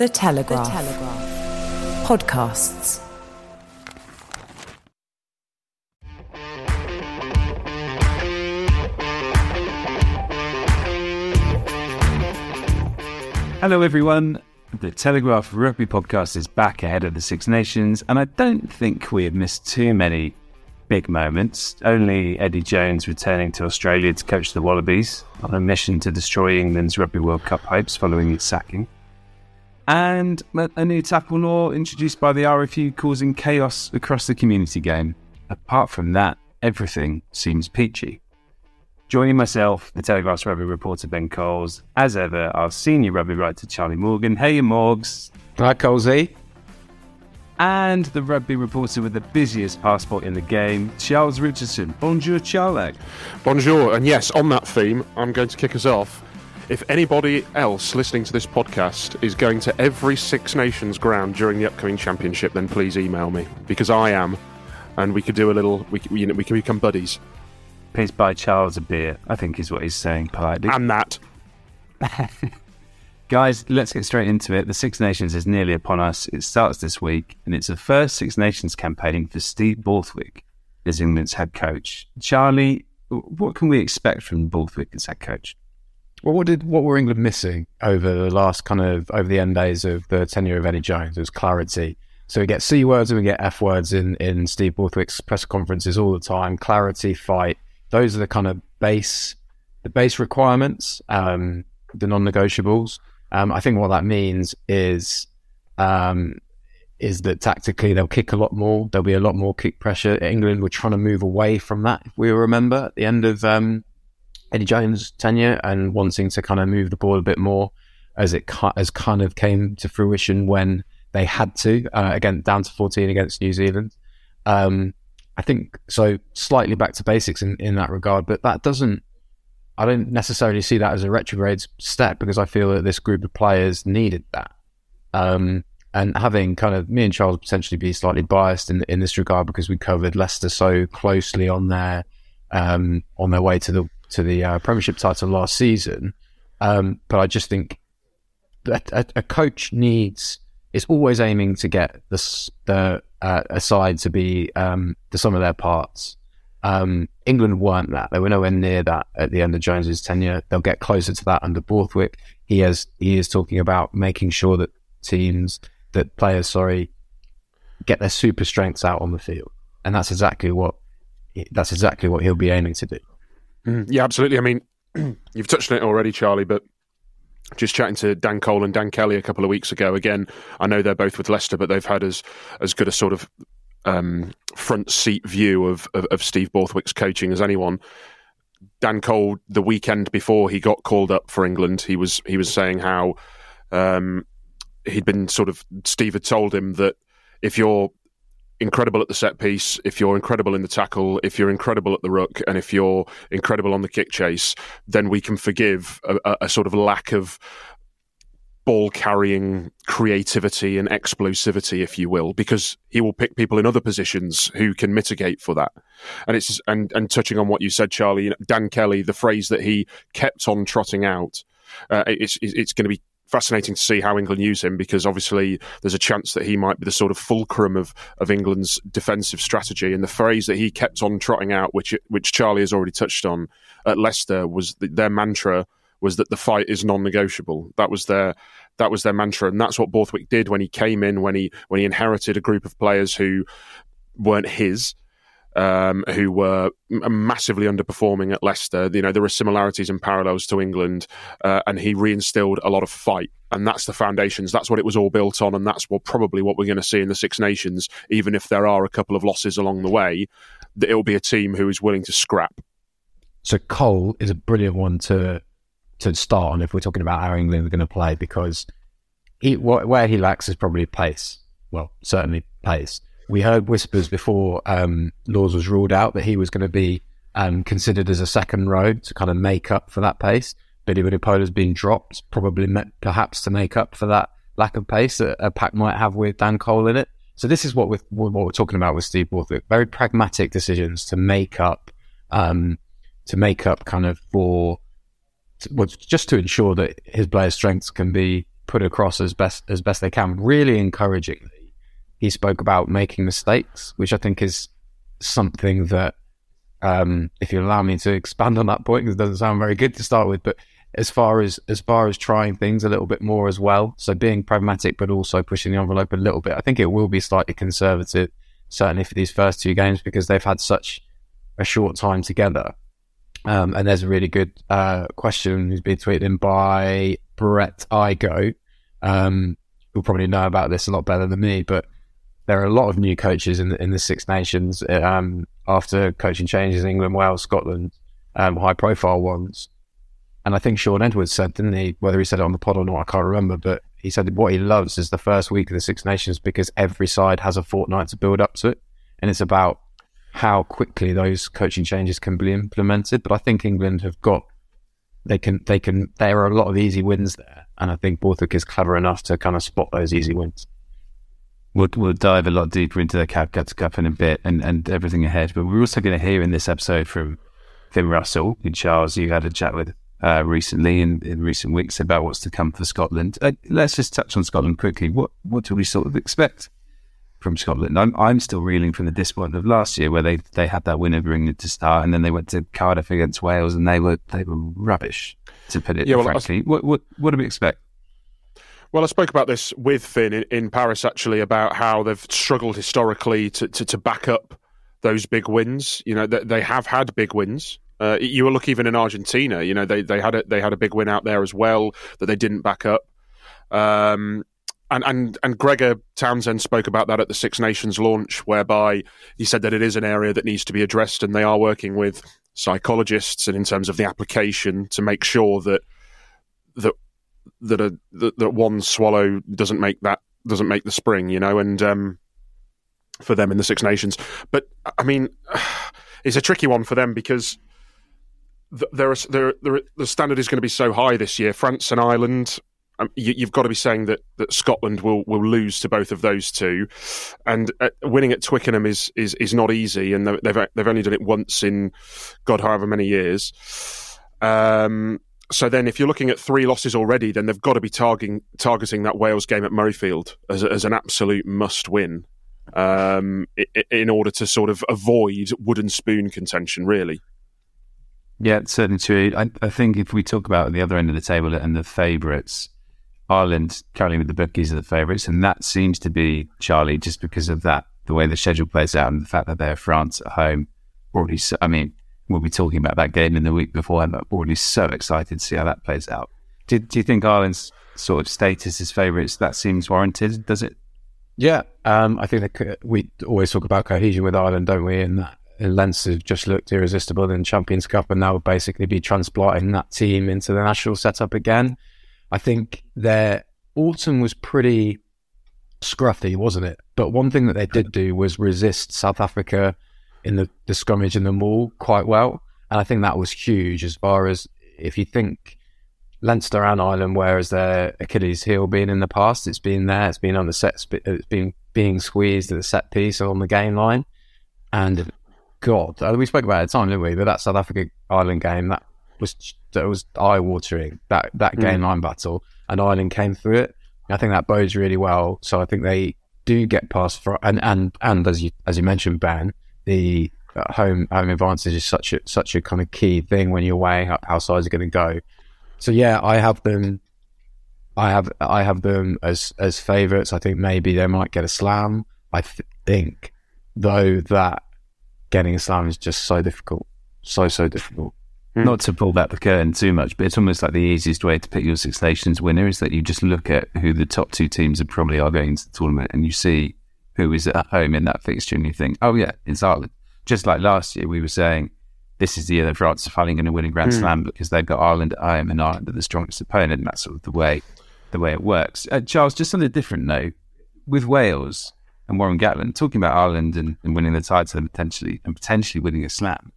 The Telegraph. The Telegraph. Podcasts. Hello, everyone. The Telegraph Rugby Podcast is back ahead of the Six Nations, and I don't think we have missed too many big moments. Only Eddie Jones returning to Australia to coach the Wallabies on a mission to destroy England's Rugby World Cup hopes following its sacking. And a new tackle law introduced by the RFU causing chaos across the community game. Apart from that, everything seems peachy. Joining myself, the Telegraph's rugby reporter Ben Coles, as ever, our senior rugby writer Charlie Morgan. Hey, Morgs. Hi, Colesy. And the rugby reporter with the busiest passport in the game, Charles Richardson. Bonjour, Charlie. Bonjour. And yes, on that theme, I'm going to kick us off. If anybody else listening to this podcast is going to every Six Nations ground during the upcoming championship, then please email me because I am, and we could do a little. We, you know, we can become buddies. Please buy Charles a beer, I think is what he's saying politely. And that. Guys, let's get straight into it. The Six Nations is nearly upon us. It starts this week, and it's the first Six Nations campaigning for Steve Borthwick as England's head coach. Charlie, what can we expect from Borthwick as head coach? Well, what did what were England missing over the last kind of over the end days of the tenure of Eddie Jones? It was clarity. So we get C words and we get F words in in Steve Borthwick's press conferences all the time. Clarity, fight, those are the kind of base the base requirements, um, the non-negotiables. Um, I think what that means is um, is that tactically they'll kick a lot more. There'll be a lot more kick pressure. England were trying to move away from that, if we remember, at the end of um, Eddie Jones' tenure, and wanting to kind of move the ball a bit more, as it as kind of came to fruition when they had to uh, again down to 14 against New Zealand. Um, I think so. Slightly back to basics in, in that regard, but that doesn't. I don't necessarily see that as a retrograde step because I feel that this group of players needed that. Um, and having kind of me and Charles potentially be slightly biased in in this regard because we covered Leicester so closely on their um, on their way to the to the uh, Premiership title last season. Um, but I just think that a, a coach needs is always aiming to get the the uh, aside to be um, the sum of their parts. Um, England weren't that; they were nowhere near that at the end of Jones's tenure. They'll get closer to that under Borthwick. He has he is talking about making sure that teams, that players, sorry, get their super strengths out on the field, and that's exactly what that's exactly what he'll be aiming to do. Mm, yeah, absolutely. I mean, you've touched on it already, Charlie, but just chatting to Dan Cole and Dan Kelly a couple of weeks ago. Again, I know they're both with Leicester, but they've had as as good a sort of um, front seat view of, of, of Steve Borthwick's coaching as anyone. Dan Cole, the weekend before he got called up for England, he was he was saying how um, he'd been sort of Steve had told him that if you're incredible at the set piece, if you're incredible in the tackle, if you're incredible at the ruck, and if you're incredible on the kick chase, then we can forgive a, a sort of lack of ball carrying creativity and explosivity, if you will, because he will pick people in other positions who can mitigate for that. And it's and and touching on what you said, Charlie, Dan Kelly, the phrase that he kept on trotting out. Uh, it's it's going to be fascinating to see how England use him because obviously there's a chance that he might be the sort of fulcrum of, of England's defensive strategy. And the phrase that he kept on trotting out, which which Charlie has already touched on at Leicester, was the, their mantra was that the fight is non-negotiable. That was their that was their mantra, and that's what Borthwick did when he came in when he when he inherited a group of players who weren't his um, who were massively underperforming at Leicester. You know, there are similarities and parallels to England, uh, and he reinstilled a lot of fight. And that's the foundations. That's what it was all built on, and that's what probably what we're going to see in the Six Nations. Even if there are a couple of losses along the way, that it will be a team who is willing to scrap. So Cole is a brilliant one to to start on if we're talking about how England are going to play because he, where he lacks is probably pace. Well, certainly pace. We heard whispers before um, Lawes was ruled out that he was going to be um, considered as a second row to kind of make up for that pace. Billy Vunipola been dropped, probably perhaps to make up for that lack of pace that a pack might have with Dan Cole in it. So this is what we're, what we're talking about with Steve Borthwick. Very pragmatic decisions to make up, um, to make up kind of for, well, just to ensure that his player strengths can be put across as best as best they can. Really encouragingly, he spoke about making mistakes, which I think is something that, um, if you allow me to expand on that point, because it doesn't sound very good to start with, but as far as as far as trying things a little bit more as well. So being pragmatic, but also pushing the envelope a little bit. I think it will be slightly conservative, certainly for these first two games, because they've had such a short time together. Um, and there's a really good uh, question who's been tweeted in by Brett Igo, um, who'll probably know about this a lot better than me. But there are a lot of new coaches in the, in the Six Nations um, after coaching changes in England, Wales, Scotland, um, high profile ones. And I think Shaun Edwards said, didn't he? Whether he said it on the pod or not, I can't remember. But he said what he loves is the first week of the Six Nations because every side has a fortnight to build up to it, and it's about how quickly those coaching changes can be implemented. But I think England have got they can they can there are a lot of easy wins there, and I think Borthwick is clever enough to kind of spot those easy wins. We'll, we'll dive a lot deeper into the Cat's Cup in a bit and, and everything ahead. But we're also going to hear in this episode from Finn Russell, who Charles, you had a chat with uh, recently in, in recent weeks about what's to come for Scotland. Uh, let's just touch on Scotland quickly. What what do we sort of expect from Scotland? I'm I'm still reeling from the disappointment of last year where they, they had that win over England to start and then they went to Cardiff against Wales and they were they were rubbish to put it yeah, well, frankly. what, what what do we expect? Well, I spoke about this with Finn in, in Paris actually about how they've struggled historically to, to, to back up those big wins. You know, they, they have had big wins. Uh, you look even in Argentina. You know, they they had a they had a big win out there as well that they didn't back up. Um, and and and Gregor Townsend spoke about that at the Six Nations launch, whereby he said that it is an area that needs to be addressed, and they are working with psychologists and in terms of the application to make sure that that that a that, that one swallow doesn't make that doesn't make the spring, you know, and um, for them in the Six Nations. But I mean, it's a tricky one for them because there are, there, the standard is going to be so high this year. France and Ireland, um, you, have got to be saying that, that Scotland will, will lose to both of those two, and uh, winning at Twickenham is, is is not easy, and they've they've only done it once in God however many years. Um, so then, if you're looking at three losses already, then they've got to be targeting targeting that Wales game at Murrayfield as, as an absolute must win, um, in order to sort of avoid wooden spoon contention, really. Yeah, certainly true. I, I, think if we talk about the other end of the table and the favourites, Ireland currently with the bookies are the favourites, and that seems to be Charlie just because of that, the way the schedule plays out, and the fact that they're France at home. Already, I mean, we'll be talking about that game in the week before, I'm already so excited to see how that plays out. Do, do you think Ireland's sort of status as favourites that seems warranted? Does it? Yeah, um, I think that we always talk about cohesion with Ireland, don't we? And that have just looked irresistible in Champions Cup and now basically be transplanting that team into the national setup again. I think their autumn was pretty scruffy, wasn't it? But one thing that they did do was resist South Africa in the, the scrummage in the maul quite well. And I think that was huge as far as if you think Leinster and Ireland, whereas their Achilles heel been in the past, it's been there, it's been on the set, it's been being squeezed at the set piece on the game line. And God, uh, we spoke about it at the time, didn't we? But that South Africa Ireland game that was that was eye watering. That that mm. game line battle, and Ireland came through it. I think that bodes really well. So I think they do get past for and and and as you as you mentioned, Ben, the uh, home home advantage is such a such a kind of key thing when you're weighing up how sides are going to go. So yeah, I have them. I have I have them as as favourites. I think maybe they might get a slam. I th- think though that getting a slam is just so difficult, so so difficult. Mm. Not to pull back the curtain too much, but it's almost like the easiest way to pick your Six Nations winner is that you just look at who the top two teams are probably are going to the tournament, and you see who is at home in that fixture, and you think, oh yeah, it's Ireland. Just like last year, we were saying this is the year that France are finally going to win a Grand Mm. Slam because they've got Ireland at home and Ireland are the strongest opponent. And that's sort of the way the way it works. Uh, Charles, just on a different note, with Wales and Warren Gatland talking about Ireland and, and winning the title and potentially and potentially winning a Slam.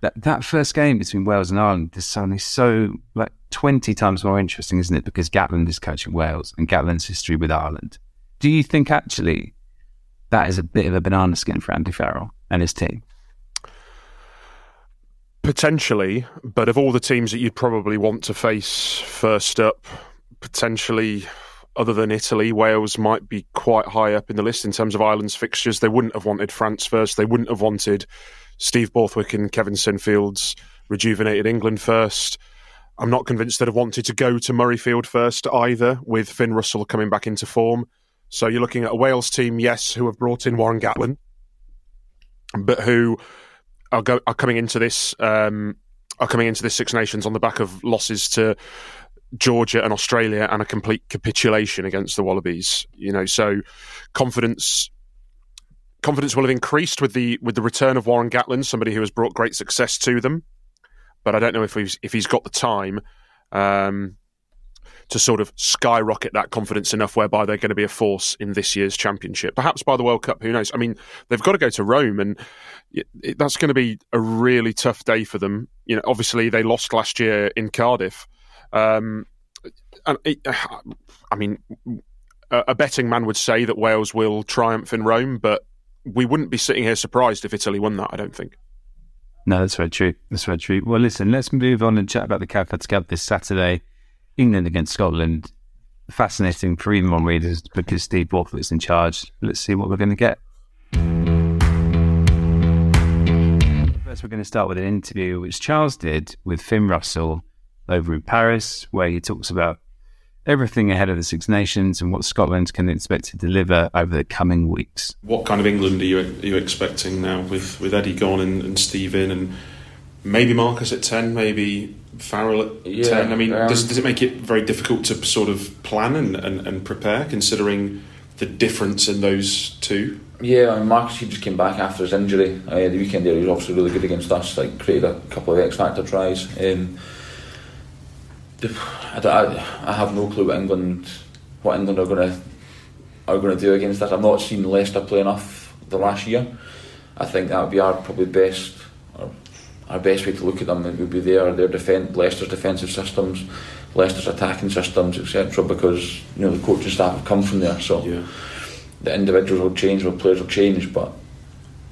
That that first game between Wales and Ireland is suddenly so like twenty times more interesting, isn't it? Because Gatland is coaching Wales and Gatland's history with Ireland. Do you think actually that is a bit of a banana skin for Andy Farrell and his team? Potentially, but of all the teams that you'd probably want to face first up, potentially, other than Italy, Wales might be quite high up in the list in terms of Ireland's fixtures. They wouldn't have wanted France first. They wouldn't have wanted Steve Borthwick and Kevin Sinfield's rejuvenated England first. I'm not convinced they'd have wanted to go to Murrayfield first either, with Finn Russell coming back into form. So you're looking at a Wales team, yes, who have brought in Warren Gatland, but who are, go, are coming into this um, are coming into this Six Nations on the back of losses to Georgia and Australia and a complete capitulation against the Wallabies. You know, so confidence confidence will have increased with the with the return of Warren Gatland, somebody who has brought great success to them. But I don't know if he's if he's got the time um, to sort of skyrocket that confidence enough whereby they're going to be a force in this year's championship. Perhaps by the World Cup, who knows? I mean, they've got to go to Rome, and it, it, that's going to be a really tough day for them. You know, obviously they lost last year in Cardiff. Um, and it, I mean, a, a betting man would say that Wales will triumph in Rome, but we wouldn't be sitting here surprised if Italy won that. I don't think. No, that's very true. That's very true. Well, listen, let's move on and chat about the Calcutta Cup this Saturday. England against Scotland. Fascinating for even more readers because Steve Borthwick is in charge. Let's see what we're going to get. First, we're going to start with an interview which Charles did with Finn Russell over in Paris, where he talks about everything ahead of the Six Nations and what Scotland can expect to deliver over the coming weeks. What kind of England are you are you expecting now with, with Eddie gone and, and Steve in and maybe Marcus at ten, maybe Farrell at Yeah, ten? I mean, um, does, does it make it very difficult to sort of plan and, and, and prepare considering the difference in those two? Yeah, I mean, Marcus he just came back after his injury. Uh, the weekend there, he was obviously really good against us. Like created a couple of X factor tries. Um, I, I, I have no clue what England, what England are going to are going to do against us. I've not seen Leicester play enough the last year. I think that would be our probably best, our best way to look at them. Would be their their defend Leicester's defensive systems, Leicester's attacking systems, etc. Because you know the coaching staff have come from there. So Yeah. the individuals will change, the players will change, but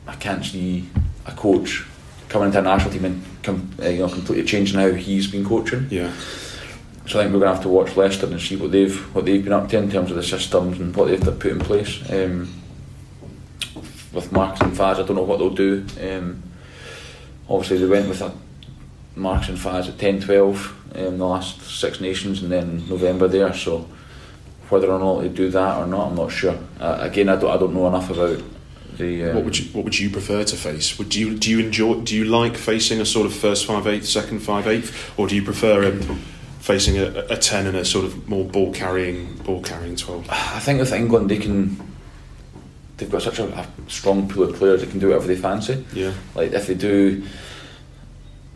I can't see a coach coming into a national team and com- uh, you know completely changing how he's been coaching. Yeah. So I think we're going to have to watch Leicester and see what they've what they've been up to in terms of the systems and what they've put in place. Um, with Marks and Faz, I don't know what they'll do. Um, obviously, they went with a Marks and Faz at 10-12 in the last Six Nations and then November there. So whether or not they do that or not, I'm not sure. Uh, again, I don't I don't know enough about the. Um, What would you What would you prefer to face? Would you Do you enjoy Do you like facing a sort of first five eighth, second five eighth, or do you prefer um, facing a, a ten and a sort of more ball carrying ball carrying twelve? I think with England, they can. They've got such a, a strong pool of players that can do whatever they fancy. Yeah. Like if they do,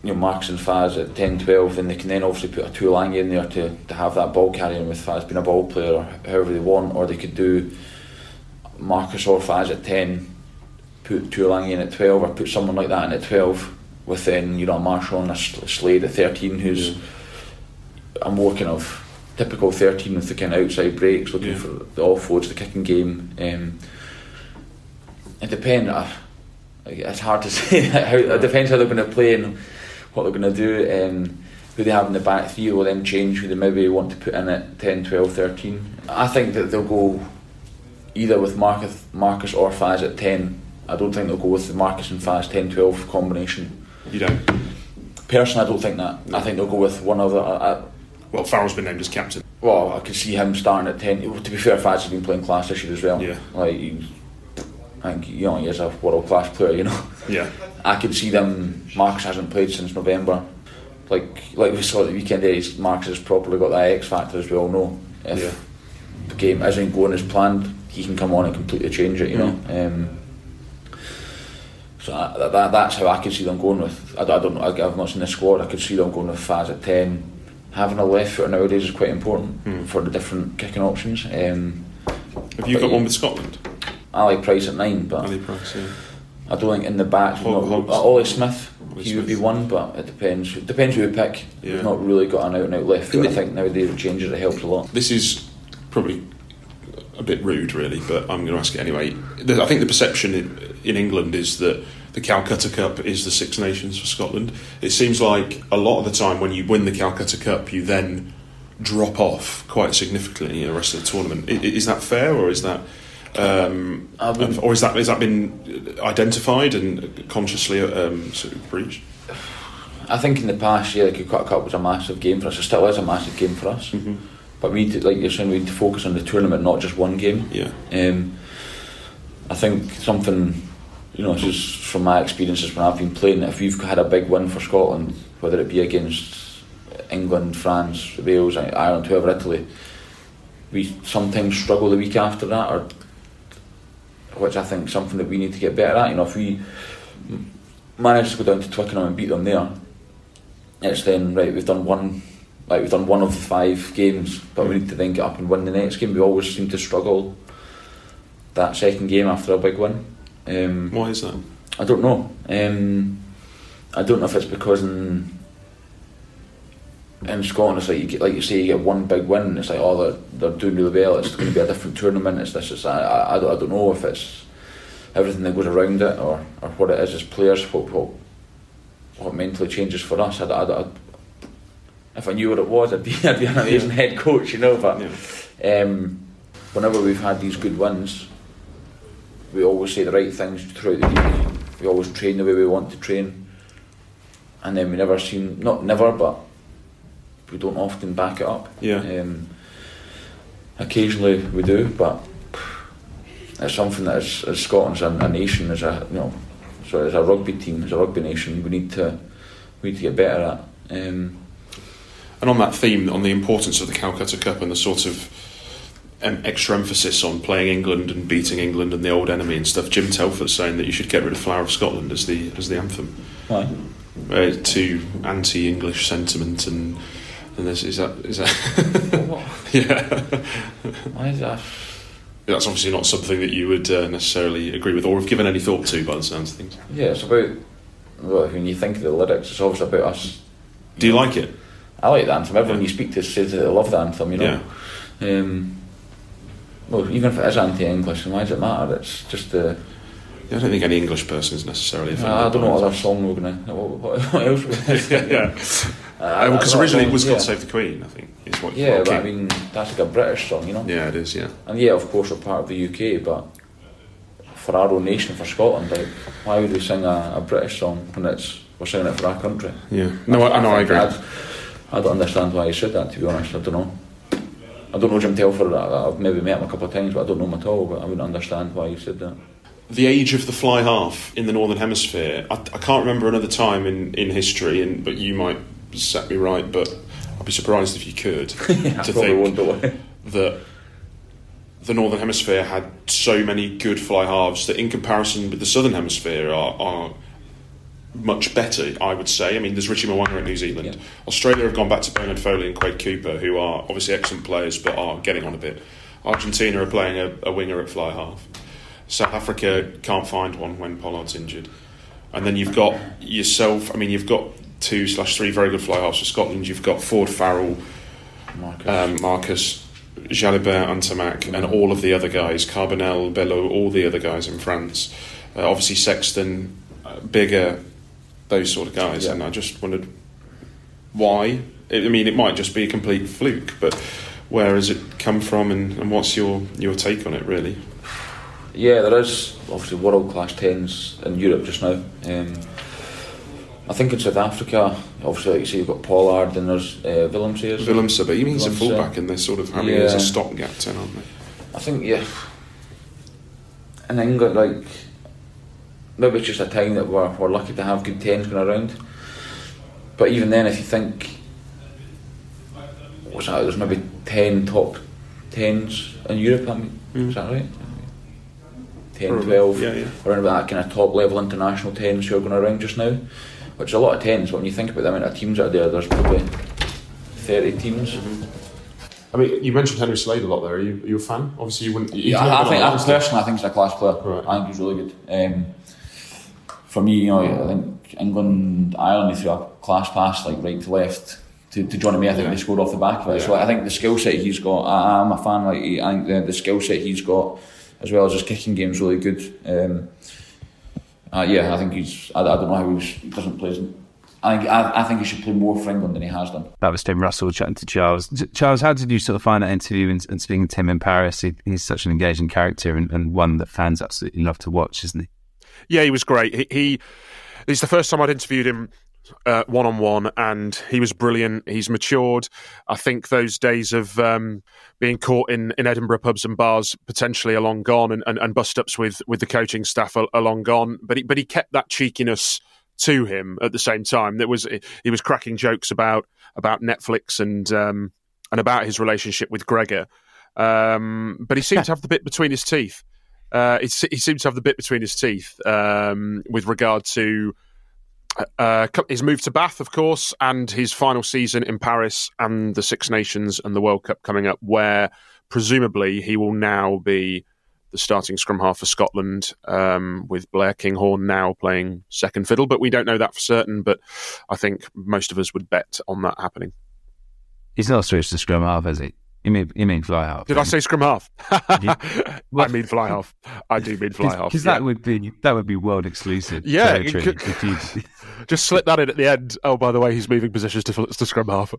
you know, Marks and Faz at 10, 12, then they can then obviously put a Tuilagi in there to, to have that ball carrying with Faz being a ball player or however they want, or they could do Marcus or Faz at 10, put Tuilagi in at 12, or put someone like that in at 12, with then, you know, a Marshall and a Slade at 13, who's a more kind of typical 13 with the kind of outside breaks, looking Yeah. for the offloads, the kicking game. Um, it depends. Uh, it's hard to say. how, it depends how they're going to play and what they're going to do. Um, who they have in the back three will then change who they maybe want to put in at 10, 12, 13. I think that they'll go either with Marcus, Marcus or Faz at 10. I don't think they'll go with the Marcus and Faz 10 12 combination. You don't. Personally, I don't think that. I think they'll go with one other. I, I, Well, Farrell's been named as captain. well, I could see him starting at 10. To be fair, Faz has been playing class this year as well. Yeah. Like, he's, I think, you know, he is a world class player, you know. Yeah. I can see them. Marcus hasn't played since November. Like like we saw at the weekend, days, Marcus has probably got that X factor as we all know. If Yeah. the game isn't going as planned, he can come on and completely change it. You know. Um, So I, that, that's how I can see them going with. I, I don't know. I, I've not seen the squad. I could see them going with Faz at ten. Having a left footer nowadays is quite important Hmm. for the different kicking options. Um, Have you got one with Scotland? I like Price at nine, but Ali Price, yeah. I don't think in the back. we've not, uh, Ollie Smith, Ollie he would be one, but it depends. It depends who we pick. Yeah. We've not really got an out and out left foot. I think nowadays with changes it helps a lot. This is probably a bit rude, really, but I'm going to ask it anyway. I think the perception in, in England is that the Calcutta Cup is the Six Nations for Scotland. It seems like a lot of the time when you win the Calcutta Cup, you then drop off quite significantly in the rest of the tournament. Is that fair, or is that? Um, or is that has that been identified and consciously um, sort of breached? I think in the past year, the Calcutta Cup was a massive game for us. It still is a massive game for us. Mm-hmm. But we need to, like you're saying, we need to focus on the tournament, not just one game. Yeah. Um, I think something, you know, just from my experiences when I've been playing, if we've had a big win for Scotland, whether it be against England, France, Wales, Ireland, whoever, Italy, we sometimes struggle the week after that, or which I think is something that we need to get better at. You know, if we manage to go down to Twickenham and beat them there, it's then right. We've done one, like we've done one of the five games, but we need to then get up and win the next game. We always seem to struggle that second game after a big win. Um, Why is that? I don't know. Um, I don't know if it's because in in Scotland it's like you get, like you say you get one big win. and It's like oh they're, they're doing really well. It's going to be a different tournament. It's this. It's that. I, I, don't, I don't know if it's everything that goes around it or, or what it is as players. What what, what mentally changes for us. I, I, I, if I knew what it was, I'd be I'd be an amazing head coach, you know. But um, whenever we've had these good wins, we always say the right things throughout the week. We always train the way we want to train, and then we never seem not never, but we don't often back it up. Yeah. Um, occasionally we do, but it's something that as, as Scotland's a, a nation, as a you know, so as a rugby team, as a rugby nation, we need to we need to get better at. Um, And on that theme, on the importance of the Calcutta Cup and the sort of um, extra emphasis on playing England and beating England and the old enemy and stuff, Jim Telfer's saying that you should get rid of Flower of Scotland as the as the anthem. why? Uh, to anti-English sentiment and and this is that is that yeah. Why is that? That's obviously not something that you would uh, necessarily agree with or have given any thought to by the sounds of things. Yeah, it's about. Well, when you think of the lyrics, it's always about us. Do you like it? I like the anthem. Everyone you speak to says that they love the anthem. You know. Um, well, even if it is anti-English, why does it matter? It's just the. Yeah, I don't think any English person is necessarily. offended I don't know what other song we're gonna. What, what, else? Yeah, uh, uh, I- because I- I- originally it was yeah. God Save the Queen. I think is what. Yeah, what but I mean that's like a British song, you know. yeah, it is. Yeah. And yeah, of course we're part of the UK, but for our own nation, for Scotland, like why would we sing a, a British song when it's we're singing it for our country? Yeah. No, I, no, I agree. I'd- I don't understand why he said that. To be honest, I don't know. I don't know Jim Telfer. I- I've maybe met him a couple of times, but I don't know him at all. But I wouldn't understand why he said that. The age of the fly half in the northern hemisphere. I, I can't remember another time in, in history, and but you might set me right. But I'd be surprised if you could Yeah, to think that the northern hemisphere had so many good fly halves that, in comparison with the southern hemisphere, are. are much better, I would say. I mean, there's Richie Mo'unga at New Zealand. Yeah. Australia have gone back to Bernard Foley and Quade Cooper, who are obviously excellent players but are getting on a bit. Argentina are playing a, a winger at fly half. South Africa can't find one when Pollard's injured. And then you've got yourself, I mean, you've got two slash three very good fly halves for Scotland. You've got Ford Farrell, Marcus. um, Marcus, Jalibert, Ntamack, and all of the other guys, Carbonel, Belleau, all the other guys in France. Uh, obviously, Sexton, uh, Biggar, those sort of guys. Yeah. And I just wondered why. I I mean, it might just be a complete fluke, but where has it come from, and, and what's your, your take on it, really? Yeah, there is obviously world class tens in Europe just now. Um, I think in South Africa, obviously, like you say, you've got Pollard and there's uh, Willemse. Willemse, but he means a fullback, and they're sort of having it as a Yeah. stopgap ten, aren't they? I think, yeah. In England, like, maybe it's just a time that we're, we're lucky to have good tens going around. But even then, if you think, what's that, there's maybe 10 top tens in Europe, I mean, is that right? 10, Probably. 12, Yeah, yeah. around about that kind of top level international 10s who are going around just now, which is a lot of 10s, but when you think about the amount of teams out there, there's probably 30 teams. I mean, you mentioned Henry Slade a lot there. Are you, are you a fan? Obviously, you wouldn't. He's Yeah, I, I think on I, Leinster. personally, I think he's a class player. Right. I think he's really good. Um, for me, you know, I think England, Ireland, they threw a class pass like right to left to, to Jonny May. I think Yeah. they scored off the back of it. So I think the skill set he's got, I, I'm a fan. Like I think the, the skill set he's got, as well as his kicking game, is really good. Um, uh, yeah, I think he's. I, I don't know how he's, he doesn't play. I think I, I think he should play more for England than he has done. That was Finn Russell chatting to Charles. Charles, how did you sort of find that interview and, and speaking to him in Paris? He, he's such an engaging character and, and one that fans absolutely love to watch, isn't he? Yeah, he was great. He, he it's the first time I'd interviewed him one on one, and he was brilliant. He's matured. I think those days of um, being caught in, in Edinburgh pubs and bars potentially are long gone, and, and, and bust ups with with the coaching staff are, are long gone. But he, but he kept that cheekiness to him at the same time. That was he was cracking jokes about about Netflix and um, and about his relationship with Gregor. Um, but he seemed to have the bit between his teeth. Uh, he, he seemed to have the bit between his teeth um, with regard to uh, his move to Bath, of course, and his final season in Paris and the Six Nations and the World Cup coming up, where presumably he will now be the starting scrum half for Scotland, um, with Blair Kinghorn now playing second fiddle. But we don't know that for certain. But I think most of us would bet on that happening. He's not switched to scrum half, has he? You mean, you mean fly half? Did I say scrum half? I mean fly half. I do mean fly half. Because yeah. that would be that would be world exclusive. Yeah, could- Just slip that in at the end. Oh, by the way, he's moving positions to, to scrum half.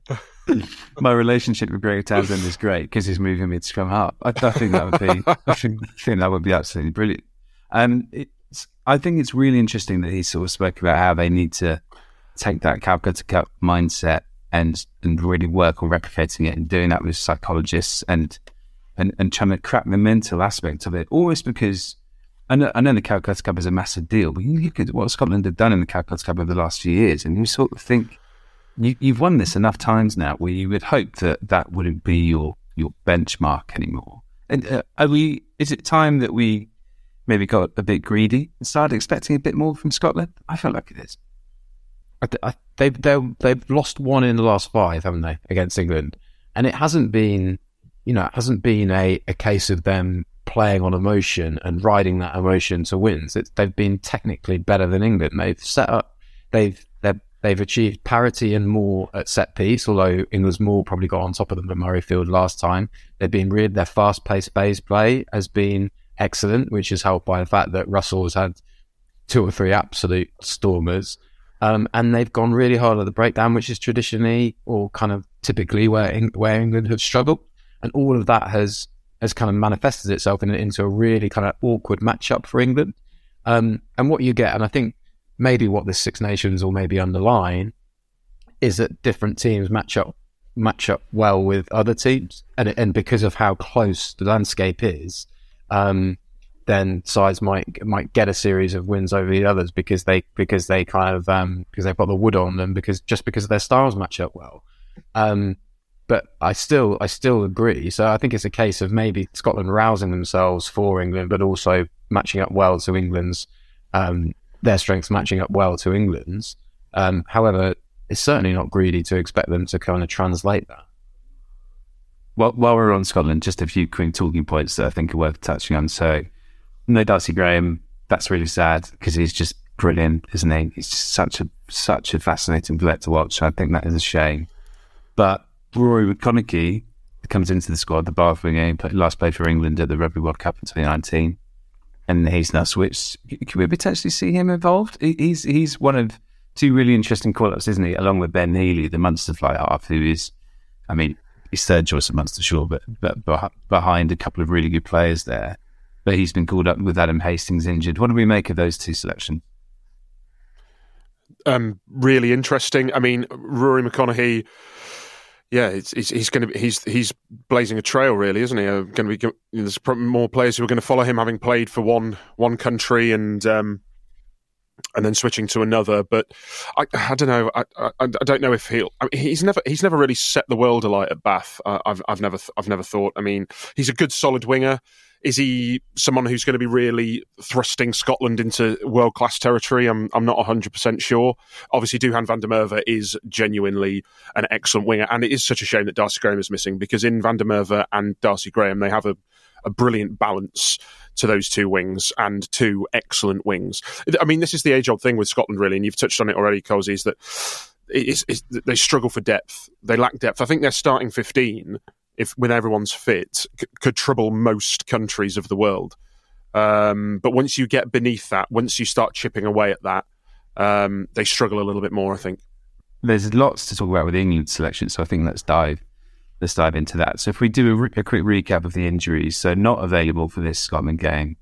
my relationship with Greg Townsend is great because he's moving me to scrum half. I, I think that would be, I think, I think that would be absolutely brilliant. Um, it's, I think it's really interesting that he sort of spoke about how they need to take that Calcutta Cup mindset and and really work on replicating it and doing that with psychologists and and, and trying to crack the mental aspect of it. Almost because I know, I know the Calcutta Cup is a massive deal, but you look at what Scotland have done in the Calcutta Cup over the last few years, and you sort of think you, you've won this enough times now where you would hope that that wouldn't be your your benchmark anymore. And uh, are we? Is it time that we maybe got a bit greedy and started expecting a bit more from Scotland? I feel like it is. They've they've lost one in the last five, haven't they, against England? And it hasn't been, you know, it hasn't been a, a case of them playing on emotion and riding that emotion to wins. It's, they've been technically better than England. They've set up, they've they've they've achieved parity and more at set piece. Although England's more probably got on top of them at Murrayfield last time. They've been really their fast paced phase play has been excellent, which is helped by the fact that Russell has had two or three absolute stormers. Um, and they've gone really hard at the breakdown, which is traditionally or kind of typically where Eng- where England have struggled, and all of that has has kind of manifested itself in, into a really kind of awkward matchup for England. Um, and what you get, and I think maybe what this Six Nations will maybe underline is that different teams match up match up well with other teams, and and because of how close the landscape is, um, then sides might might get a series of wins over the others because they because they kind of um, because they've got the wood on them because just because their styles match up well. Um, but I still I still agree. So I think it's a case of maybe Scotland rousing themselves for England, but also matching up well to England's um, their strengths matching up well to England's. Um, however, it's certainly not greedy to expect them to kind of translate that. Well, while we're on Scotland, just a few quick talking points that I think are worth touching on. So, no Darcy Graham. That's really sad because he's just brilliant, isn't he? He's such a such a fascinating player to watch. I think that is a shame. But Ruaridh McConnochie comes into the squad, the Bath game, last played for England at the Rugby World Cup in 2019, and he's now switched. Can we potentially see him involved? He's he's one of two really interesting call-ups, isn't he? Along with Ben Healy, the Munster fly half, who is, I mean, he's third choice at Munster, sure, but but behind a couple of really good players there. But he's been called up with Adam Hastings injured. What do we make of those two selections? um, really interesting. I mean, Ruaridh McConnochie. Yeah, it's, he's going to he's he's blazing a trail, really, isn't he? Uh, going to be you know, there's more players who are going to follow him, having played for one one country and um, and then switching to another. But I, I don't know. I, I, I don't know if he'll. I mean, he's never he's never really set the world alight at Bath. I've I've never I've never thought. I mean, he's a good solid winger. Is he someone who's going to be really thrusting Scotland into world class territory? I'm I'm not 100 percent sure. Obviously, Duhan van der Merwe is genuinely an excellent winger, and it is such a shame that Darcy Graham is missing because in van der Merwe and Darcy Graham they have a a brilliant balance to those two wings and two excellent wings. I mean, this is the age old thing with Scotland, really, and you've touched on it already, Cozy, is that it's, it's, they struggle for depth. They lack depth. I think their starting 15 if when everyone's fit, c- could trouble most countries of the world. Um, but once you get beneath that, once you start chipping away at that, um, they struggle a little bit more. I think there's lots to talk about with the England selection, so I think let's dive let's dive into that. So if we do a, re- a quick recap of the injuries, so not available for this Scotland game,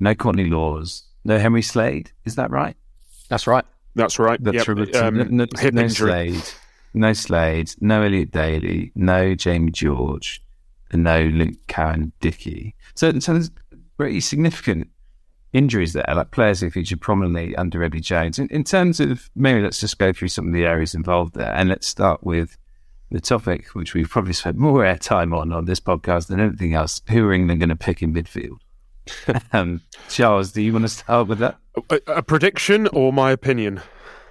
no Courtney Lawes, no Henry Slade, is that right? That's right. That's right. That's yep. right. Um, no, no, hip no injury. Slade, no Slade, no Elliot Daly, no Jamie George, and no Luke Cowan Dickie. So, so there's pretty significant injuries there, like players who featured prominently under Eddie Jones. In, in terms of, maybe let's just go through some of the areas involved there, and let's start with the topic which we've probably spent more airtime on on this podcast than anything else. Who are England going to pick in midfield? um, Charles, do you want to start with that? A, a prediction or my opinion?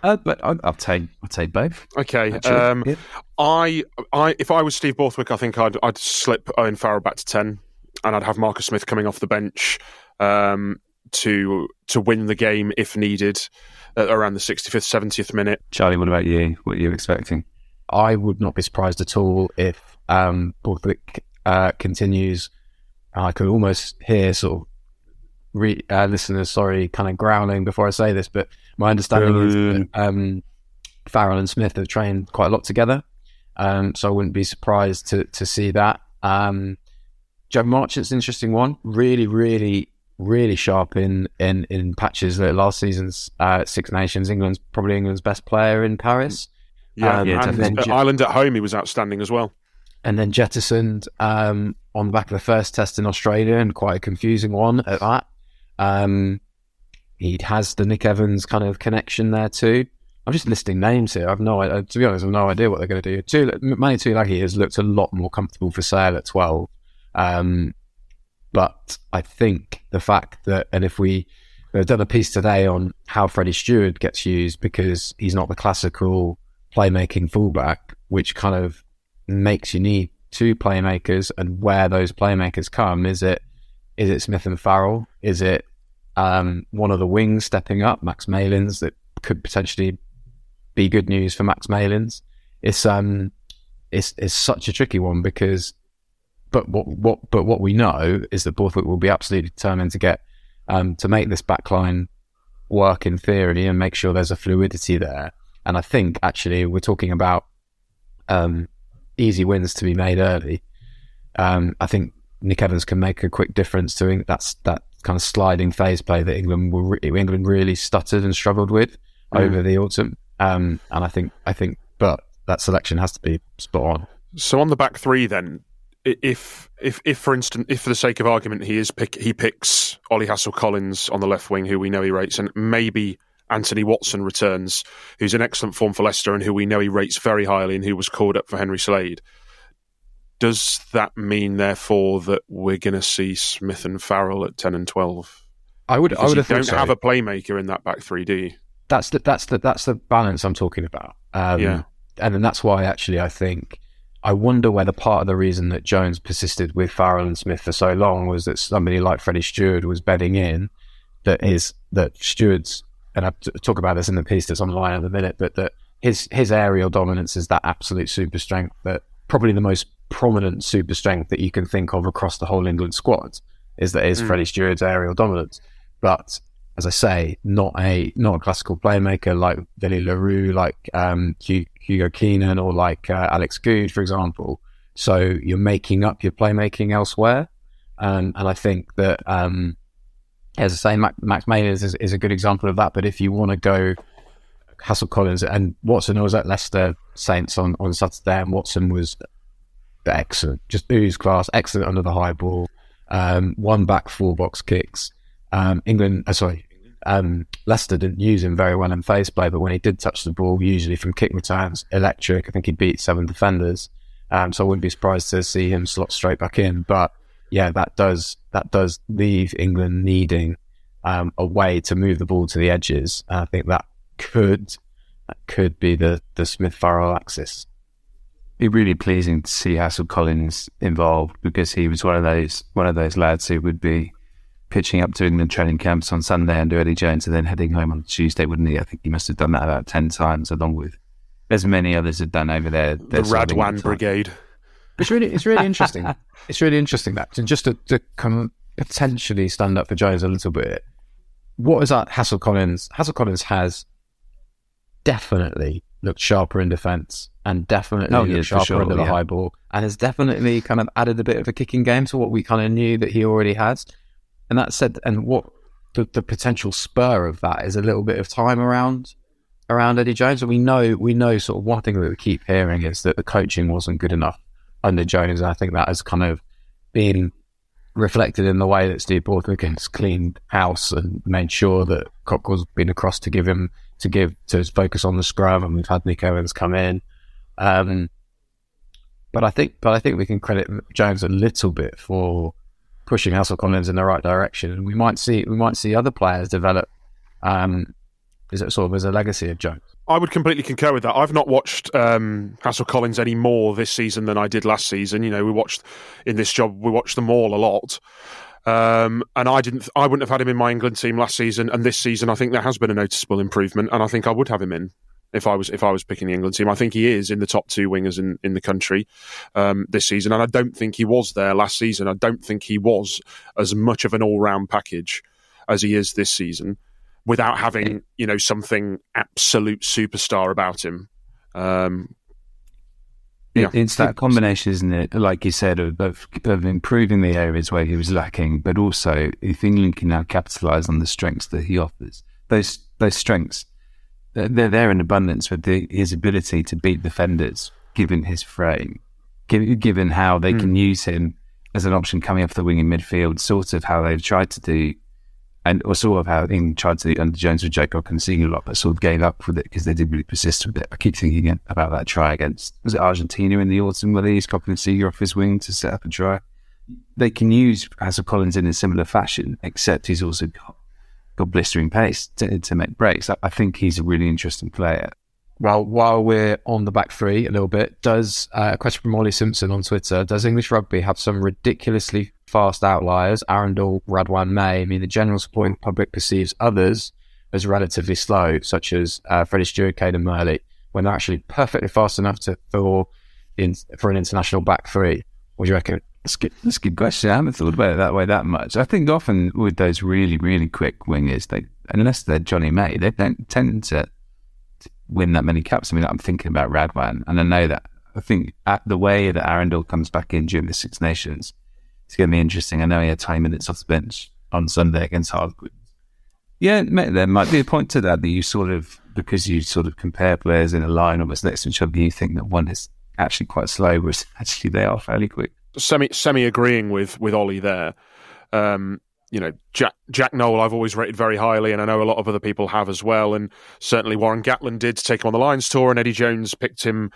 Uh, but I'll, I'll take I'll take both. Okay. Um, yeah. I, I, if I was Steve Borthwick, I think I'd, I'd slip Owen Farrell back to ten, and I'd have Marcus Smith coming off the bench um, to to win the game if needed at around the 65th, 70th minute. Charlie, what about you? What are you expecting? I would not be surprised at all if um, Borthwick uh, continues. I could almost hear sort of re- uh, listeners, sorry, kind of growling before I say this, but my understanding is that um, Farrell and Smith have trained quite a lot together, um, so I wouldn't be surprised to to see that. Um, Joe Marchant's an interesting one. Really, really, really sharp in in in patches. Like last season's uh, Six Nations, England's probably England's best player in Paris. Yeah, Um, yeah, and at Ireland at home, he was outstanding as well. and then jettisoned um, on the back of the first test in Australia, and quite a confusing one at that. Um, he has the Nick Evans kind of connection there too. I'm just listing names here. I've no, I- to be honest, I've no idea what they're going to do. Tula- Manu Tuilagi has looked a lot more comfortable for Sale at 12. Um, but I think the fact that, and if we, we've done a piece today on how Freddie Steward gets used because he's not the classical playmaking fullback, which kind of makes you need two playmakers and where those playmakers come. Is it is it Smith and Farrell? Is it um, one of the wings stepping up, Max Malins, that could potentially be good news for Max Malins? It's um it's it's such a tricky one because but what what but what we know is that Borthwick will be absolutely determined to get um to make this backline work in theory and make sure there's a fluidity there. And I think actually we're talking about um, easy wins to be made early. Um, I think Nick Evans can make a quick difference to that's that kind of sliding phase play that England were re- England really stuttered and struggled with over the autumn. Um, and I think I think, but that selection has to be spot on. So on the back three, then, if if if for instance, if for the sake of argument, he is pick he picks Ollie Hassell Collins on the left wing, who we know he rates, and maybe Anthony Watson returns, who's in excellent form for Leicester and who we know he rates very highly, and who was called up for Henry Slade. Does that mean, therefore, that we're going to see Smith and Farrell at ten and twelve? I would I would you have don't so. have a playmaker in that back three, you? that's the that's the that's the balance I'm talking about. Um, Yeah. and then that's why actually I think I wonder whether part of the reason that Jones persisted with Farrell and Smith for so long was that somebody like Freddie Steward was bedding in that is that Steward's and I talk about this in the piece that's online at the minute, but that his his aerial dominance is that absolute super strength that probably the most prominent super strength that you can think of across the whole England squad is that is Freddie Steward's aerial dominance. But as I say, not a not a classical playmaker like Billy LaRue, like um, Hugo Keenan, or like uh, Alex Goode, for example. So you're making up your playmaking elsewhere, um, and I think that, um, as I say, Mac- Max Maynard is, is a good example of that. But if you want to go Hassell Collins and Watson, I was at Leicester Saints on on Saturday, and Watson was excellent, just ooze class, excellent under the high ball, um, one back four box kicks. Um, England, uh, sorry, um, Leicester didn't use him very well in phase play, but when he did touch the ball, usually from kick returns, electric. I think he beat seven defenders, um, so I wouldn't be surprised to see him slot straight back in. But yeah, that does that does leave England needing um, a way to move the ball to the edges. And I think that could that could be the the Smith Farrell axis. Be really pleasing to see Hassell Collins involved because he was one of those one of those lads who would be pitching up to England training camps on Sunday under Eddie Jones and then heading home on Tuesday, wouldn't he? I think he must have done that about ten times, along with as many others have done over there. The Radwan Brigade. It's really it's really interesting. it's really interesting that and just to, to come potentially stand up for Jones a little bit. What is that Hassell Collins? Hassell Collins has definitely looked sharper in defence and definitely Oh, yeah, looked sharper sure, the yeah. high ball and has definitely kind of added a bit of a kicking game to what we kind of knew that he already has. And that said, and what the, the potential spur of that is a little bit of time around around Eddie Jones. And we know we know sort of one thing that we keep hearing is that the coaching wasn't good enough under Jones. And I think that has kind of been reflected in the way that Steve Borthwick has cleaned house and made sure that Cockerill's been across to give him to give to focus on the scrum, and we've had Nick Evans come in. Um, but I think, but I think we can credit Jones a little bit for pushing Hassell Collins in the right direction, and we might see we might see other players develop. Um, is it sort of as a legacy of Jones? I would completely concur with that. I've not watched um, Hassell Collins any more this season than I did last season. You know, we watched in this job, we watched them all a lot. Um, and I didn't, I wouldn't have had him in my England team last season, and this season I think there has been a noticeable improvement, and I think I would have him in if I was if I was picking the England team. I think he is in the top two wingers in, in the country um, this season, and I don't think he was there last season. I don't think he was as much of an all round package as he is this season, without having you know something absolute superstar about him. Um, Yeah. It's that combination, isn't it? Like you said, of, of, of improving the areas where he was lacking, but also if England can now capitalise on the strengths that he offers, those those strengths, they're, they're there in abundance with the, his ability to beat defenders, given his frame, given, given how they can hmm. use him as an option coming off the wing in midfield, sort of how they've tried to do and or sort of how England tried to do under Jones with Joe Cokanasiga a lot, but sort of gave up with it because they did really persist with it. I keep thinking about that try against was it Argentina in the autumn where they used Cokanasiga off his wing to set up a try. They can use Hassell Collins in a similar fashion, except he's also got, got blistering pace to, to make breaks. I, I think he's a really interesting player. Well, while we're on the back three a little bit, does uh, a question from Molly Simpson on Twitter? Does English rugby have some ridiculously fast outliers? Arundell, Radwan, May. I mean, the general supporting public perceives others as relatively slow, such as uh, Freddie Steward, Cadan Murley, when they're actually perfectly fast enough to for in for an international back three. What do you reckon? That's good. That's a good question. I haven't thought about it that way that much. I think often with those really, really quick wingers, they unless they're Jonny May, they don't tend to, win that many caps. I mean, I'm thinking about Radwan, and I know that. I think at the way that Arundell comes back in during the Six Nations, it's going to be interesting. I know he had 20 minutes off the bench on Sunday against Harlequins. Yeah, there might be a point to that that you sort of because you sort of compare players in a line almost next to each other, you think that one is actually quite slow, whereas actually they are fairly quick. Semi semi agreeing with with Ollie there. Um, you know, Jack Jack Nowell, I've always rated very highly, and I know a lot of other people have as well. And certainly Warren Gatland did take him on the Lions tour, and Eddie Jones picked him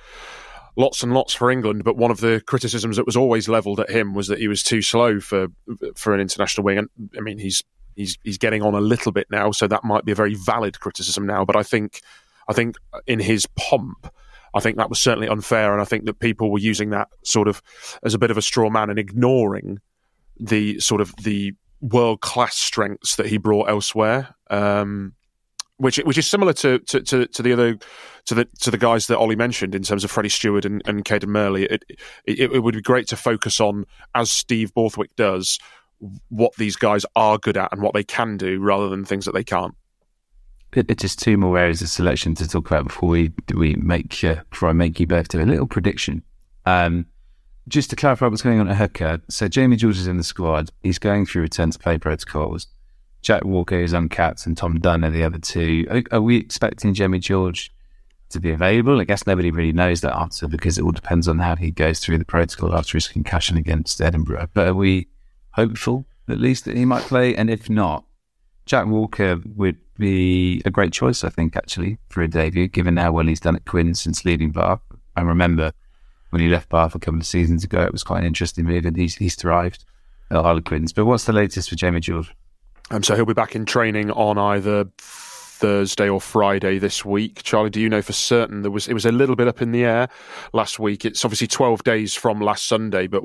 lots and lots for England. But one of the criticisms that was always levelled at him was that he was too slow for for an international wing. And I mean, he's he's he's getting on a little bit now, so that might be a very valid criticism now. But I think I think in his pomp. I think that was certainly unfair, and I think that people were using that sort of as a bit of a straw man and ignoring the sort of the world class strengths that he brought elsewhere. Um, which which is similar to, to, to, to the other to the to the guys that Ollie mentioned in terms of Freddie Steward and, and Cadan Murley. It, it it would be great to focus on as Steve Borthwick does what these guys are good at and what they can do rather than things that they can't. Just two more areas of selection to talk about before we we make uh, before I make you both do a little prediction. Um, just to clarify what's going on at hooker. So Jamie George is in the squad. He's going through return to play protocols. Jack Walker is uncapped, and Tom Dunn are the other two. Are, are we expecting Jamie George to be available? I guess nobody really knows that answer because it all depends on how he goes through the protocol after his concussion against Edinburgh. But are we hopeful at least that he might play? And if not, Jack Walker would be a great choice, I think, actually, for a debut, given how well he's done at Quins since leaving Bath. I remember when he left Bath a couple of seasons ago, it was quite an interesting move, and he's, he's thrived. At Harlequins. But what's the latest for Jamie George? Um, so he'll be back in training on either Thursday or Friday this week. Charlie, do you know for certain there was it was a little bit up in the air last week. It's obviously twelve days from last Sunday, but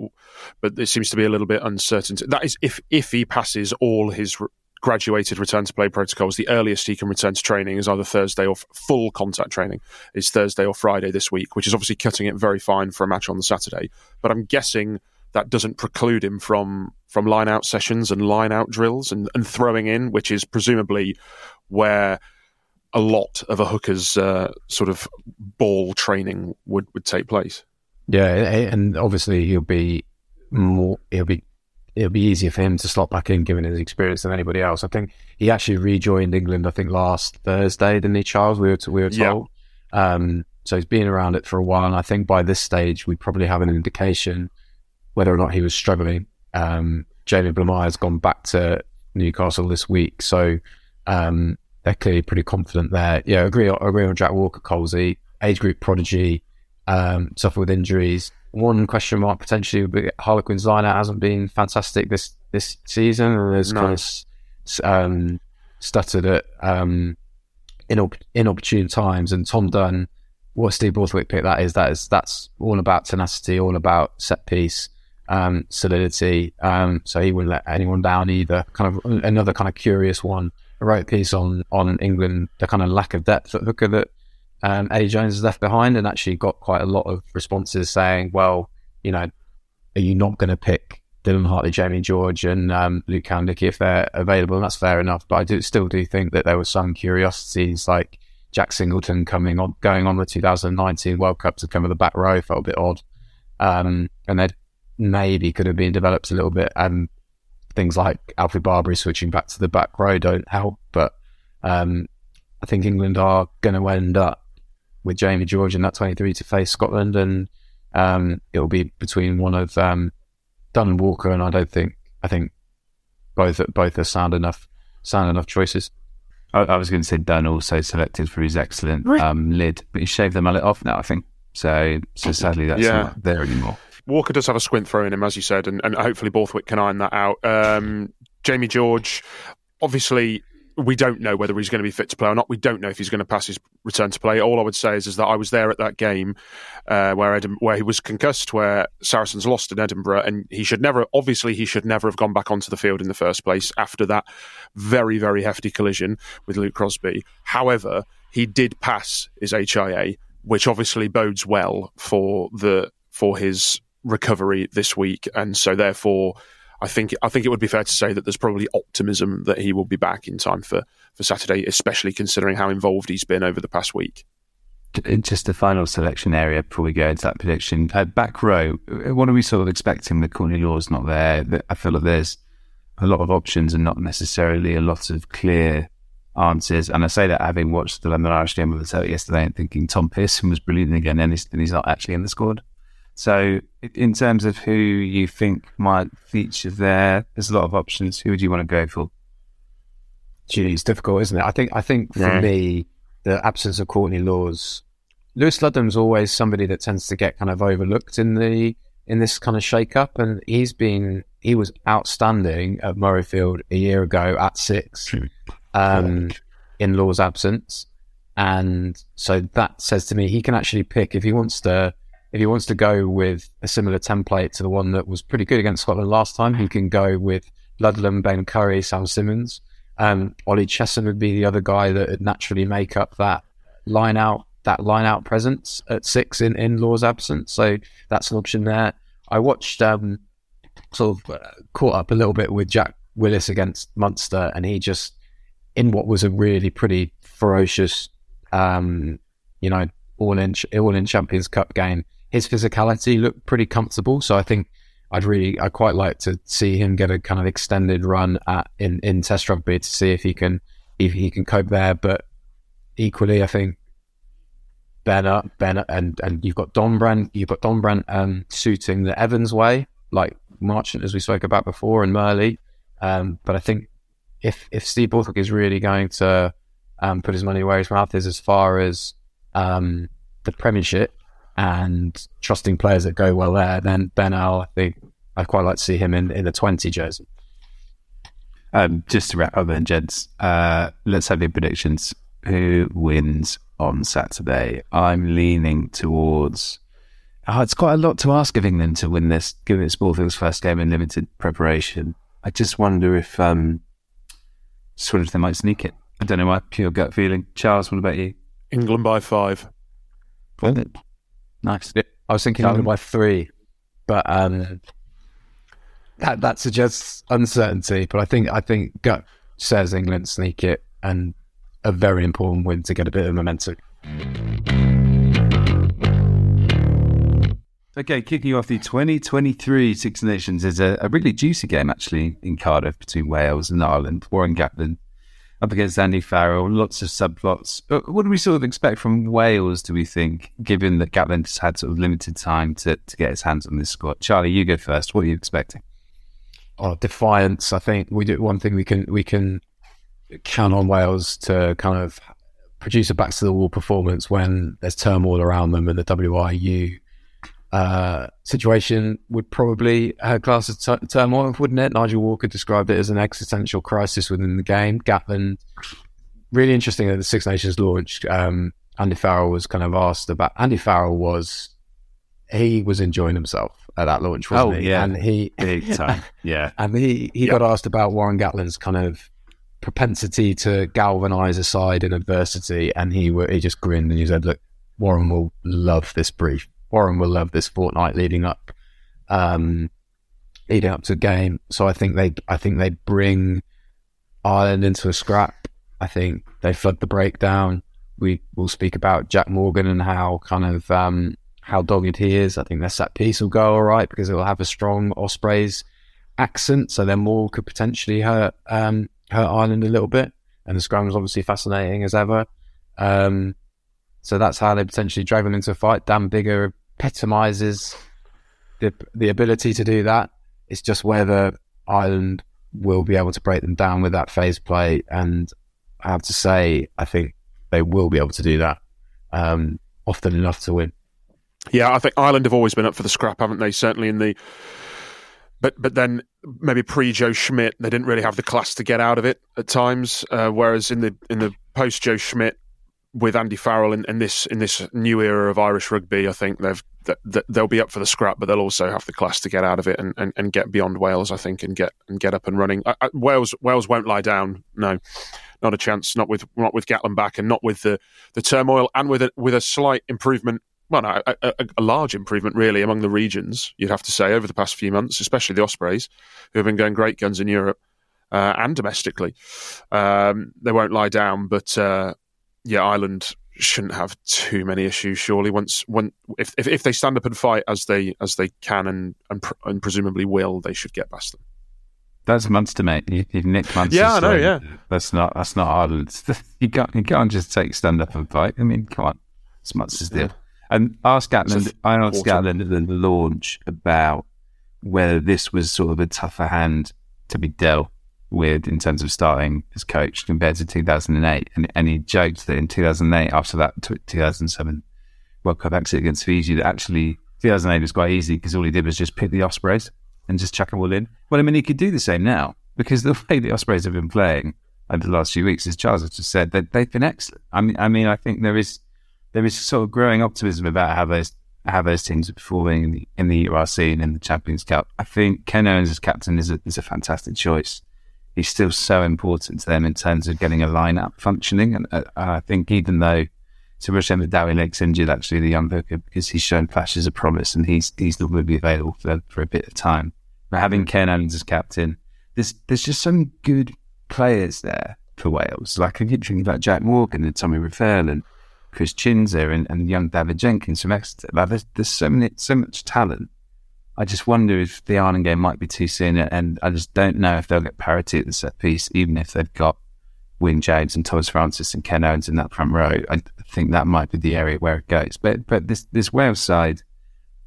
but it seems to be a little bit uncertain. That is if if he passes all his graduated return to play protocols, the earliest he can return to training is either Thursday or full contact training is Thursday or Friday this week, which is obviously cutting it very fine for a match on the Saturday. But I'm guessing that doesn't preclude him from from line out sessions and line out drills and, and throwing in, which is presumably where a lot of a hooker's uh, sort of ball training would, would take place. Yeah, and obviously he'll be more. He'll be. It'll be easier for him to slot back in, given his experience than anybody else. I think he actually rejoined England. I think last Thursday, didn't he, Charles? We were we were told. Yeah. Um, so he's been around it for a while, and I think by this stage we probably have an indication whether or not he was struggling. Um, Jamie Blamire has gone back to Newcastle this week, so um, they're clearly pretty confident there. Yeah, agree, agree on Jack Walker, Colsey, age group prodigy, um, suffer with injuries. One question mark potentially would be Harlequin's lineup hasn't been fantastic this this season, and has no. kind of um, stuttered at um, inop- inopportune times. And Tom Dunn, what Steve Borthwick picked that is that is that's all about tenacity, all about set piece um, solidity. Um, so he wouldn't let anyone down either. Kind of another kind of curious one. I wrote a piece on on England, the kind of lack of depth at hooker that um, Eddie Jones has left behind, and actually got quite a lot of responses saying, "Well, you know, are you not going to pick Dylan Hartley, Jamie George, and um, Luke Cowan-Dickie if they're available?" And that's fair enough. But I do still do think that there were some curiosities like Jack Singleton coming on, going on the 2019 World Cup to come with the back row felt a bit odd. Um, and they'd maybe could have been developed a little bit. And things like Alfie Barbeary switching back to the back row don't help. But um, I think England are going to end up with Jamie George in that 23 to face Scotland. And um, it'll be between one of um, Dunn and Walker. And I don't think, I think both, both are sound enough, sound enough choices. I, I was going to say Dunn also selected for his excellent um, lid, but he shaved the mullet off now, I think. So, so sadly, that's yeah. not there anymore. Walker does have a squint throw in him, as you said, and, and hopefully Borthwick can iron that out. Um, Jamie George, obviously, we don't know whether he's going to be fit to play or not. We don't know if he's going to pass his return to play. All I would say is, is that I was there at that game uh, where Edim- where he was concussed, where Saracens lost in Edinburgh, and he should never, obviously, he should never have gone back onto the field in the first place after that very, very hefty collision with Luke Crosbie. However, he did pass his HIA, which obviously bodes well for the for his recovery this week, and so therefore, I think I think it would be fair to say that there's probably optimism that he will be back in time for for Saturday, especially considering how involved he's been over the past week. Just the final selection area before we go into that prediction. Uh, back row, what are we sort of expecting with Courtney Lawes not there? I feel like there's a lot of options and not necessarily a lot of clear answers. And I say that having watched the London Irish game with the yesterday and thinking Tom Pearson was brilliant again, and he's, and he's not actually in the squad. So, in terms of who you think might feature there, there's a lot of options. Who would you want to go for? Gee, it's difficult, isn't it? I think. I think for yeah. me, the absence of Courtney Lawes, Lewis Ludlam's always somebody that tends to get kind of overlooked in the in this kind of shake-up, and he's been he was outstanding at Murrayfield a year ago at six, um, in Lawes' absence, and so that says to me he can actually pick if he wants to if he wants to go with a similar template to the one that was pretty good against Scotland last time, he can go with Ludlam, Ben Curry, Sam Simmonds. Um, Ollie Chessum would be the other guy that would naturally make up that line out that line out presence at six in, in Lawes' absence. So that's an option there. I watched um, sort of uh, caught up a little bit with Jack Willis against Munster, and he just in what was a really pretty ferocious, um, you know, all in all in Champions Cup game his physicality looked pretty comfortable. So I think I'd really, I quite like to see him get a kind of extended run at in, in Test rugby to see if he can if he can cope there. But equally, I think Bennett, Bennett, and and you've got Dombrandt, you've got Dombrandt um, suiting the Evans way, like Marchant as we spoke about before, and Murley. Um, but I think if if Steve Borthwick is really going to um, put his money where his mouth is as far as um, the Premiership, and trusting players that go well there, then Ben Earl, I think, I'd quite like to see him in, in the 20 jersey. Um, just to wrap up then, gents, uh, let's have your predictions. Who wins on Saturday? I'm leaning towards. Oh, it's quite a lot to ask of England to win this, given it's Sporting's first game in limited preparation. I just wonder if um, sort of they might sneak it. I don't know my pure gut feeling. Charles, what about you? England by five. Brilliant. Nice. Yeah, I was thinking Callum? England by three, but um, that that suggests uncertainty. But I think I think gut says England sneak it, and a very important win to get a bit of momentum. Okay, kicking you off the 2023 Six Nations is a, a really juicy game actually in Cardiff between Wales and Ireland. Warren Gatland up against Andy Farrell, lots of subplots. But what do we sort of expect from Wales, do we think, given that Gatland has had sort of limited time to, to get his hands on this squad? Charlie, you go first. What are you expecting? Oh, defiance! I think we do one thing we can we can count on Wales to kind of produce a back to the wall performance when there's turmoil around them, and the WRU uh, situation would probably uh, class as t- turmoil, wouldn't it? Nigel Walker described it as an existential crisis within the game. Gatland, really interesting that the Six Nations launched. Um, Andy Farrell was kind of asked about. Andy Farrell was he was enjoying himself at that launch, wasn't Oh, he? yeah. and he Big time. Yeah. and he, he got asked about Warren Gatland's kind of propensity to galvanize a side in adversity, and he were, he just grinned and he said, "Look, Warren will love this brief. Warren will love this fortnight leading up, um, leading up to the game." So I think they I think they bring Ireland into a scrap. I think they flood the breakdown. We will speak about Jac Morgan and how kind of um, how dogged he is. I think their set piece will go all right because it will have a strong Ospreys accent, so their maul could potentially hurt um, hurt Ireland a little bit. And the scrum is obviously fascinating as ever. Um, so that's how they potentially drag them into a fight. Dan Biggar epitomizes the the ability to do that. It's just whether Ireland will be able to break them down with that phase play. And I have to say, I think they will be able to do that um, often enough to win. Yeah, I think Ireland have always been up for the scrap, haven't they? Certainly in the, but but then maybe pre Joe Schmidt, they didn't really have the class to get out of it at times. Uh, whereas in the in the post Joe Schmidt with Andy Farrell in, in this in this new era of Irish rugby, I think they've th- th- they'll be up for the scrap, but they'll also have the class to get out of it and, and, and get beyond Wales, I think, and get and get up and running. I, I, Wales Wales won't lie down. No, not a chance. Not with not with Gatland back, and not with the, the turmoil, and with a, with a slight improvement. Well, no, a, a, a large improvement really among the regions. You'd have to say over the past few months, especially the Ospreys, who have been going great guns in Europe uh, and domestically. Um, they won't lie down, but uh, yeah, Ireland shouldn't have too many issues. Surely, once when if, if if they stand up and fight as they as they can and and, pr- and presumably will, they should get past them. That's Munster, mate. You, you've nicked Munster. Yeah, I know, yeah. That's not that's not Ireland. You can't you can't just take stand up and fight. I mean, come on, it's Munster's deal. And ask Gatland. I asked. Gatland at the launch about whether this was sort of a tougher hand to be dealt with in terms of starting as coach compared to 2008. And, and he joked that in 2008, after that 2007 World Cup exit against Fiji, that actually 2008 was quite easy because all he did was just pick the Ospreys and just chuck them all in. Well, I mean, he could do the same now because the way the Ospreys have been playing over the last few weeks, as Charles has just said, that they've been excellent. I mean, I mean, I think there is there is sort of growing optimism about how those how those teams are performing in the in the URC and in the Champions Cup. I think Ken Owens as captain is a is a fantastic choice. He's still so important to them in terms of getting a lineup functioning, and uh, I think even though it's a real shame that Dewi Lake's injured, actually the young hooker, because he's shown flashes of promise and he's he's not going to be available for for a bit of time. But having Ken Owens as captain, there's there's just some good players there for Wales. Like I keep thinking about Jac Morgan and Tommy Reffell and Christ Tshiunza and, and young David Jenkins from Exeter. Like there's, there's so many, so much talent. I just wonder if the Ireland game might be too soon, and I just don't know if they'll get parity at the set piece, even if they've got Wyn James and Tomas Francis and Ken Owens in that front row. I think that might be the area where it goes. But but this this Wales side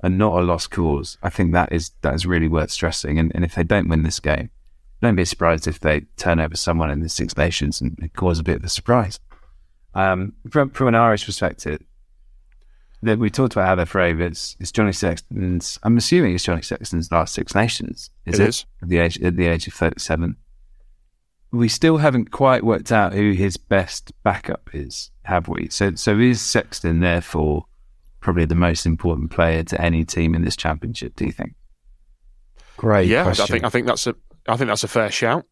are not a lost cause. I think that is that is really worth stressing. And, and if they don't win this game, don't be surprised if they turn over someone in the Six Nations and, and cause a bit of a surprise. Um, from from an Irish perspective, that we talked about how they're favourites. It's Johnny Sexton's. I'm assuming it's Johnny Sexton's last Six Nations. Is It it, is. at the age at the age of 37? We still haven't quite worked out who his best backup is, have we? So, so is Sexton therefore probably the most important player to any team in this championship? Do you think? Great yeah, question. I think I think that's a I think that's a fair shout.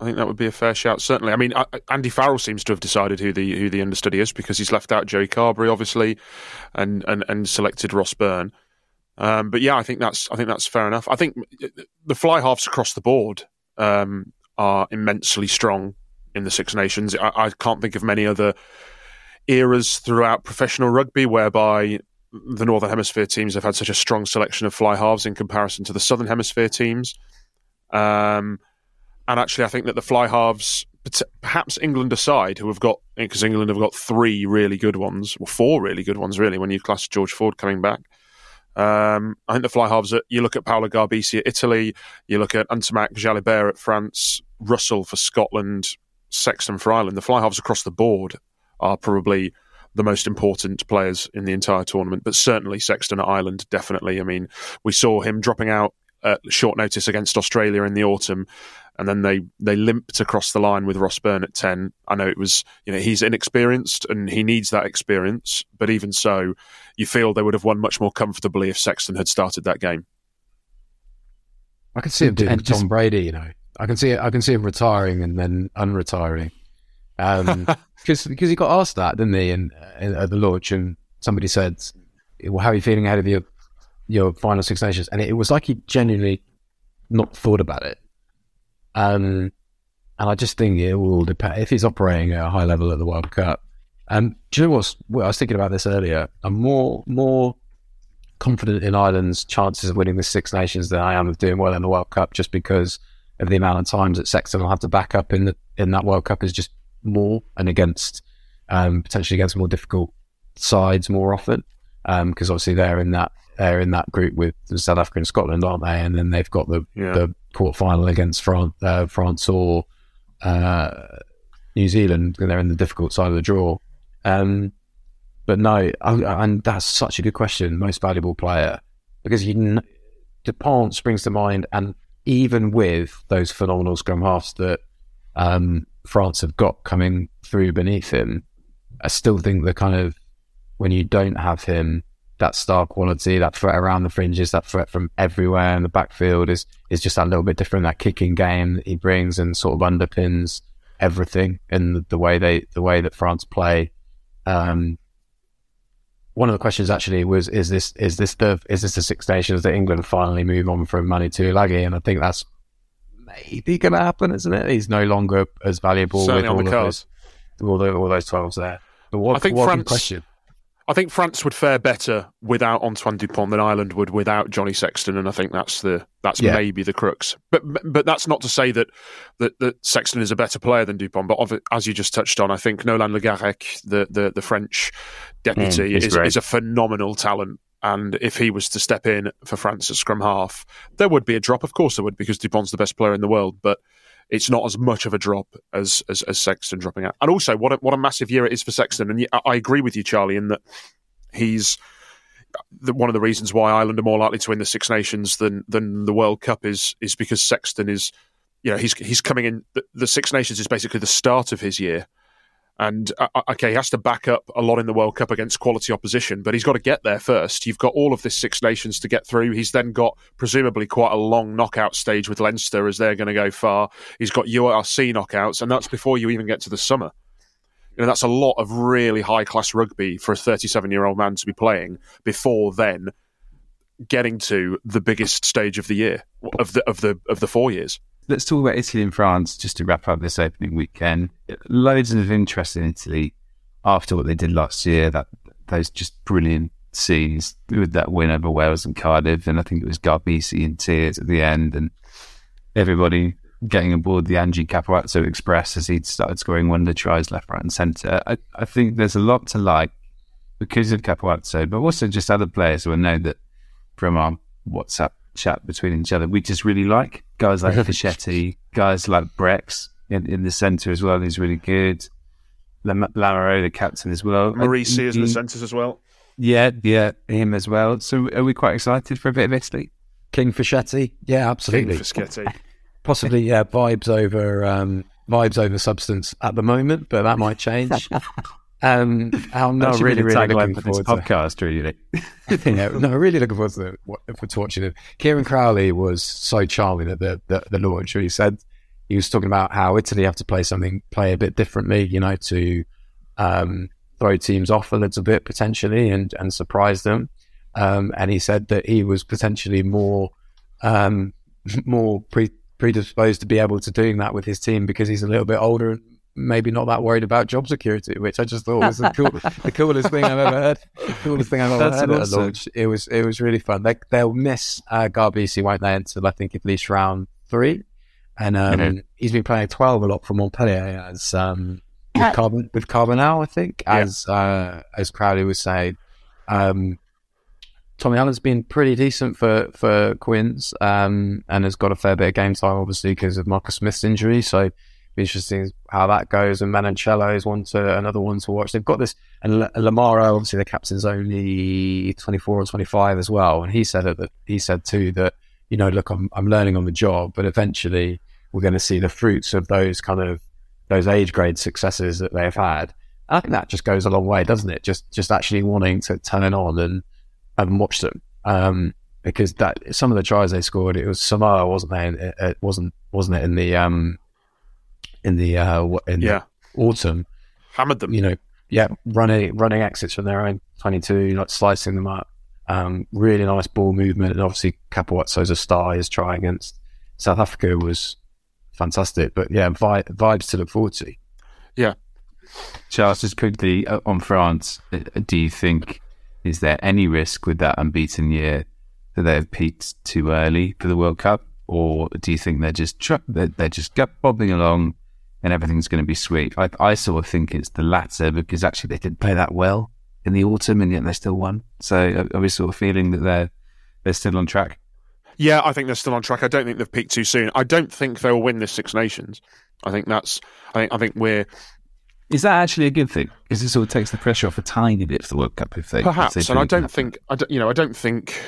I think that would be a fair shout. Certainly, I mean, Andy Farrell seems to have decided who the who the understudy is because he's left out Joey Carbery, obviously, and and, and selected Ross Byrne. Um, but yeah, I think that's I think that's fair enough. I think the fly halves across the board um, are immensely strong in the Six Nations. I, I can't think of many other eras throughout professional rugby whereby the Northern Hemisphere teams have had such a strong selection of fly halves in comparison to the Southern Hemisphere teams. Um, and actually, I think that the fly halves, perhaps England aside, who have got because England have got three really good ones, or four really good ones, really, when you class George Ford coming back. Um, I think the fly halves. Are, you look at Paolo Garbisi at Italy, you look at Ntamack Jalibert at France, Russell for Scotland, Sexton for Ireland. The fly halves across the board are probably the most important players in the entire tournament, but certainly Sexton at Ireland, definitely. I mean, we saw him dropping out at short notice against Australia in the autumn, and then they they limped across the line with Ross Byrne at ten. I know it was you know he's inexperienced and he needs that experience, but even so, you feel they would have won much more comfortably if Sexton had started that game. I can see him doing And just- Tom Brady. You know, I can see I can see him retiring and then unretiring. Um, because because he got asked that, didn't he? And at the launch, and somebody said, "Well, how are you feeling ahead of your your final Six Nations?" And it, was like he genuinely not thought about it. Um, and I just think it will depend if he's operating at a high level at the World Cup. Um, do you know what's, what I was thinking about this earlier? I'm more more confident in Ireland's chances of winning the Six Nations than I am of doing well in the World Cup, just because of the amount of times that Sexton will have to back up in the in that World Cup is just more and against um, potentially against more difficult sides more often because obviously they're in that they're in that group with South Africa and Scotland, aren't they? And then they've got the Yeah. the quarter final against France, uh, France or uh, New Zealand, and they're in the difficult side of the draw. Um, but no, I, and that's such a good question. Most valuable player because you kn- Dupont springs to mind, and even with those phenomenal scrum halves that um, France have got coming through beneath him, I still think the kind of when you don't have him, that star quality, that threat around the fringes, that threat from everywhere in the backfield is is just that little bit different. That kicking game that he brings and sort of underpins everything in the, the way they the way that France play. Um, one of the questions actually was is this is this the is this the Six Nations that England finally move on from Manu Tuilagi? And I think that's maybe going to happen, isn't it? He's no longer as valuable Certainly with all, the of cards. those, all, those twelves there. But what, I think France- question. I think France would fare better without Antoine Dupont than Ireland would without Johnny Sexton, and I think that's the that's Yeah. maybe the crux. But but that's not to say that, that that Sexton is a better player than Dupont. But of- as you just touched on, I think Nolan Le Garrec, the the, the French deputy, Mm, is, great. is a phenomenal talent. And if he was to step in for France at scrum half, there would be a drop. Of course, there would, because Dupont's the best player in the world. But it's not as much of a drop as as, as Sexton dropping out. And also, what a, what a massive year it is for Sexton. And I agree with you, Charlie, in that he's the, one of the reasons why Ireland are more likely to win the Six Nations than than the World Cup is is because Sexton is, you know, he's he's coming in. The, the Six Nations is basically the start of his year. And uh, uh, okay, he has to back up a lot in the World Cup against quality opposition, but he's got to get there first. You've got all of this Six Nations to get through. He's then got presumably quite a long knockout stage with Leinster as they're going to go far. He's got URC knockouts, and that's before you even get to the summer. You know, that's a lot of really high class rugby for a 37 year old man to be playing before then getting to the biggest stage of the year of the of the of the four years. Let's talk about Italy and France just to wrap up this opening weekend. Loads of interest in Italy after what they did last year. That those just brilliant scenes with that win over Wales and Cardiff, and I think it was Garbisi in tears at the end, and everybody getting aboard the Ange Capuozzo Express as he'd started scoring wonder tries left, right, and centre. I, I think there's a lot to like because of Capuazzo, but also just other players who I know that from our WhatsApp chat between each other, we just really like guys like Fischetti, guys like Brex in, in the centre as well. Who's really good. Lam- Lamaro, the captain as well. Maurice is in the centres as well. Yeah, yeah, him as well. So are we quite excited for a bit of Italy? King Fischetti, yeah, absolutely. King Fischetti. Possibly, yeah, vibes over um, vibes over substance at the moment, but that might change. Um, I'm not really, really looking for this forward to podcast, really. yeah, no, really looking forward to, what- for watching it. Kieran Crowley was so charming at the, the, the launch. He said he was talking about how Italy have to play something, play a bit differently, you know, to um, throw teams off a little bit potentially and, and surprise them. Um, and he said that he was potentially more um, more pre- predisposed to be able to doing that with his team because he's a little bit older and maybe not that worried about job security, which I just thought was the, cool, the coolest thing I've ever heard. The coolest thing I've ever That's heard at a launch. It was it was really fun. They, they'll miss uh, Garbisi, won't they? Until I think at least round three. And um, Mhm. he's been playing twelve a lot for Montpellier as um, with, Carbon, with Carbonel, I think, Yeah. as uh, as Crowley was saying. Um, Tommy Allan's been pretty decent for for Quins, um, and has got a fair bit of game time, obviously because of Marcus Smith's injury. So, it'll be interesting how that goes. And Menoncello is one to another one to watch. They've got this, and L- Lamaro, obviously the captain's only twenty four or twenty five as well, and he said that he said too that you know, look, I'm I'm learning on the job, but eventually we're going to see the fruits of those kind of those age grade successes that they've had. And I think that just goes a long way, doesn't it? Just just actually wanting to turn on and and watch them. Um, because that some of the tries they scored, it was Samoa, wasn't they? It, it wasn't wasn't it in the um in the uh in Yeah. the autumn? Hammered them. You know, yeah, running running exits from their own twenty two, like slicing them up. Um, really nice ball movement, and obviously Capuozzo's a star. His try against South Africa was fantastic. But yeah, vi- vibes to look forward to. Yeah, Charles, just quickly uh, on France, uh, do you think is there any risk with that unbeaten year that they have peaked too early for the World Cup, or do you think they're just tr- they're, they're just gut bobbing along and everything's going to be sweet? I, I sort of think it's the latter because actually they didn't play that well in the autumn and yet they still won. So I, I was sort of feeling that they're they're still on track. Yeah, I think they're still on track. I don't think they've peaked too soon. I don't think they'll win this Six Nations. I think that's. I think. I think we're Is that actually a good thing? Because it sort of takes the pressure off a tiny bit for the World Cup if they if they perhaps, and I don't think. I don't, you know, I don't think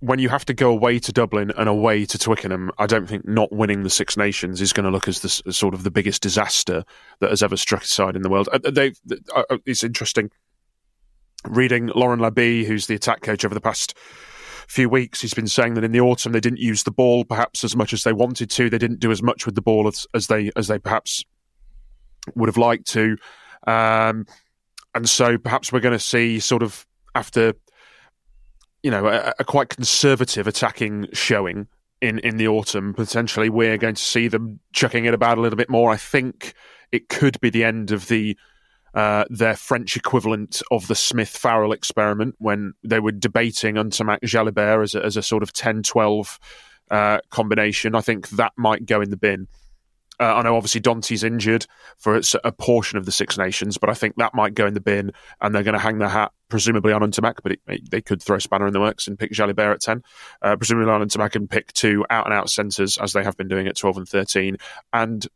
when you have to go away to Dublin and away to Twickenham, I don't think not winning the Six Nations is going to look as the as sort of the biggest disaster that has ever struck a side in the world. Uh, They, uh, uh, it's interesting reading Laurent Labit, who's the attack coach over the past few weeks. He's been saying that in the autumn they didn't use the ball perhaps as much as they wanted to. They didn't do as much with the ball as, as they as they perhaps would have liked to. Um, and so perhaps we're going to see sort of after you know a, a quite conservative attacking showing in in the autumn potentially we're going to see them chucking it about a little bit more i think it could be the end of the uh, their French equivalent of the Smith Farrell experiment when they were debating Ntamack Jalibert as a, as a sort of 10 12 uh, combination. I think that might go in the bin. Uh, I know obviously Dante's injured for a portion of the Six Nations, but I think that might go in the bin and they're going to hang their hat presumably on Ntamack, but it, it- they could throw spanner in the works and pick Jalibert at 10. Uh, presumably on Ntamack and pick two out and out centres as they have been doing at 12 and 13. And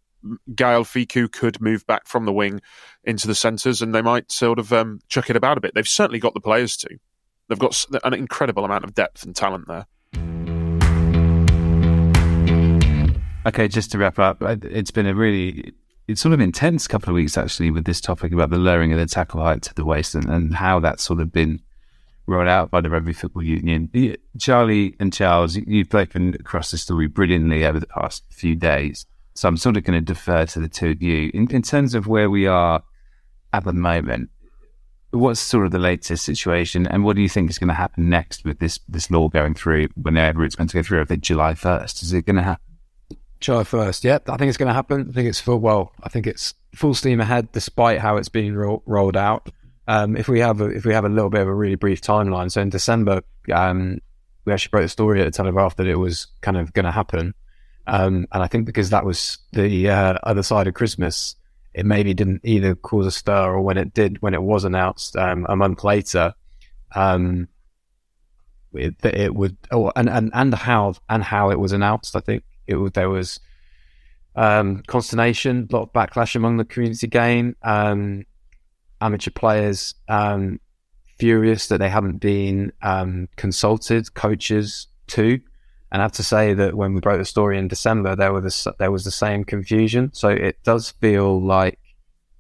Gael Fickou could move back from the wing into the centres and they might sort of um, chuck it about a bit. They've certainly got the players to. They've got an incredible amount of depth and talent there. Okay, just to wrap up, it's been a really, it's sort of intense couple of weeks actually with this topic about the lowering of the tackle height to the waist and, and how that's sort of been rolled out by the Rugby Football Union. Charlie and Charles, you- you've broken across the story brilliantly over the past few days. So I'm sort of going to defer to the two of you. In, in terms of where we are at the moment, what's sort of the latest situation and what do you think is going to happen next with this, this law going through whenever it's going to go through? I think July 1st. Is it going to happen? July first. Yep, I think it's going to happen. I think it's full. Well, I think it's full steam ahead, despite how it's being ro- rolled out. Um, if we have a, if we have a little bit of a really brief timeline, so in December, um, we actually broke the story at the Telegraph that it was kind of going to happen, um, and I think because that was the uh, other side of Christmas, it maybe didn't either cause a stir or when it did, when it was announced um, a month later, um, it, it would, oh, and, and and how and how it was announced. I think it there was um, consternation, a lot of backlash among the community game, um, amateur players um, furious that they haven't been um, consulted, coaches too. And I have to say that when we broke the story in December, there was the, there was the same confusion. So it does feel like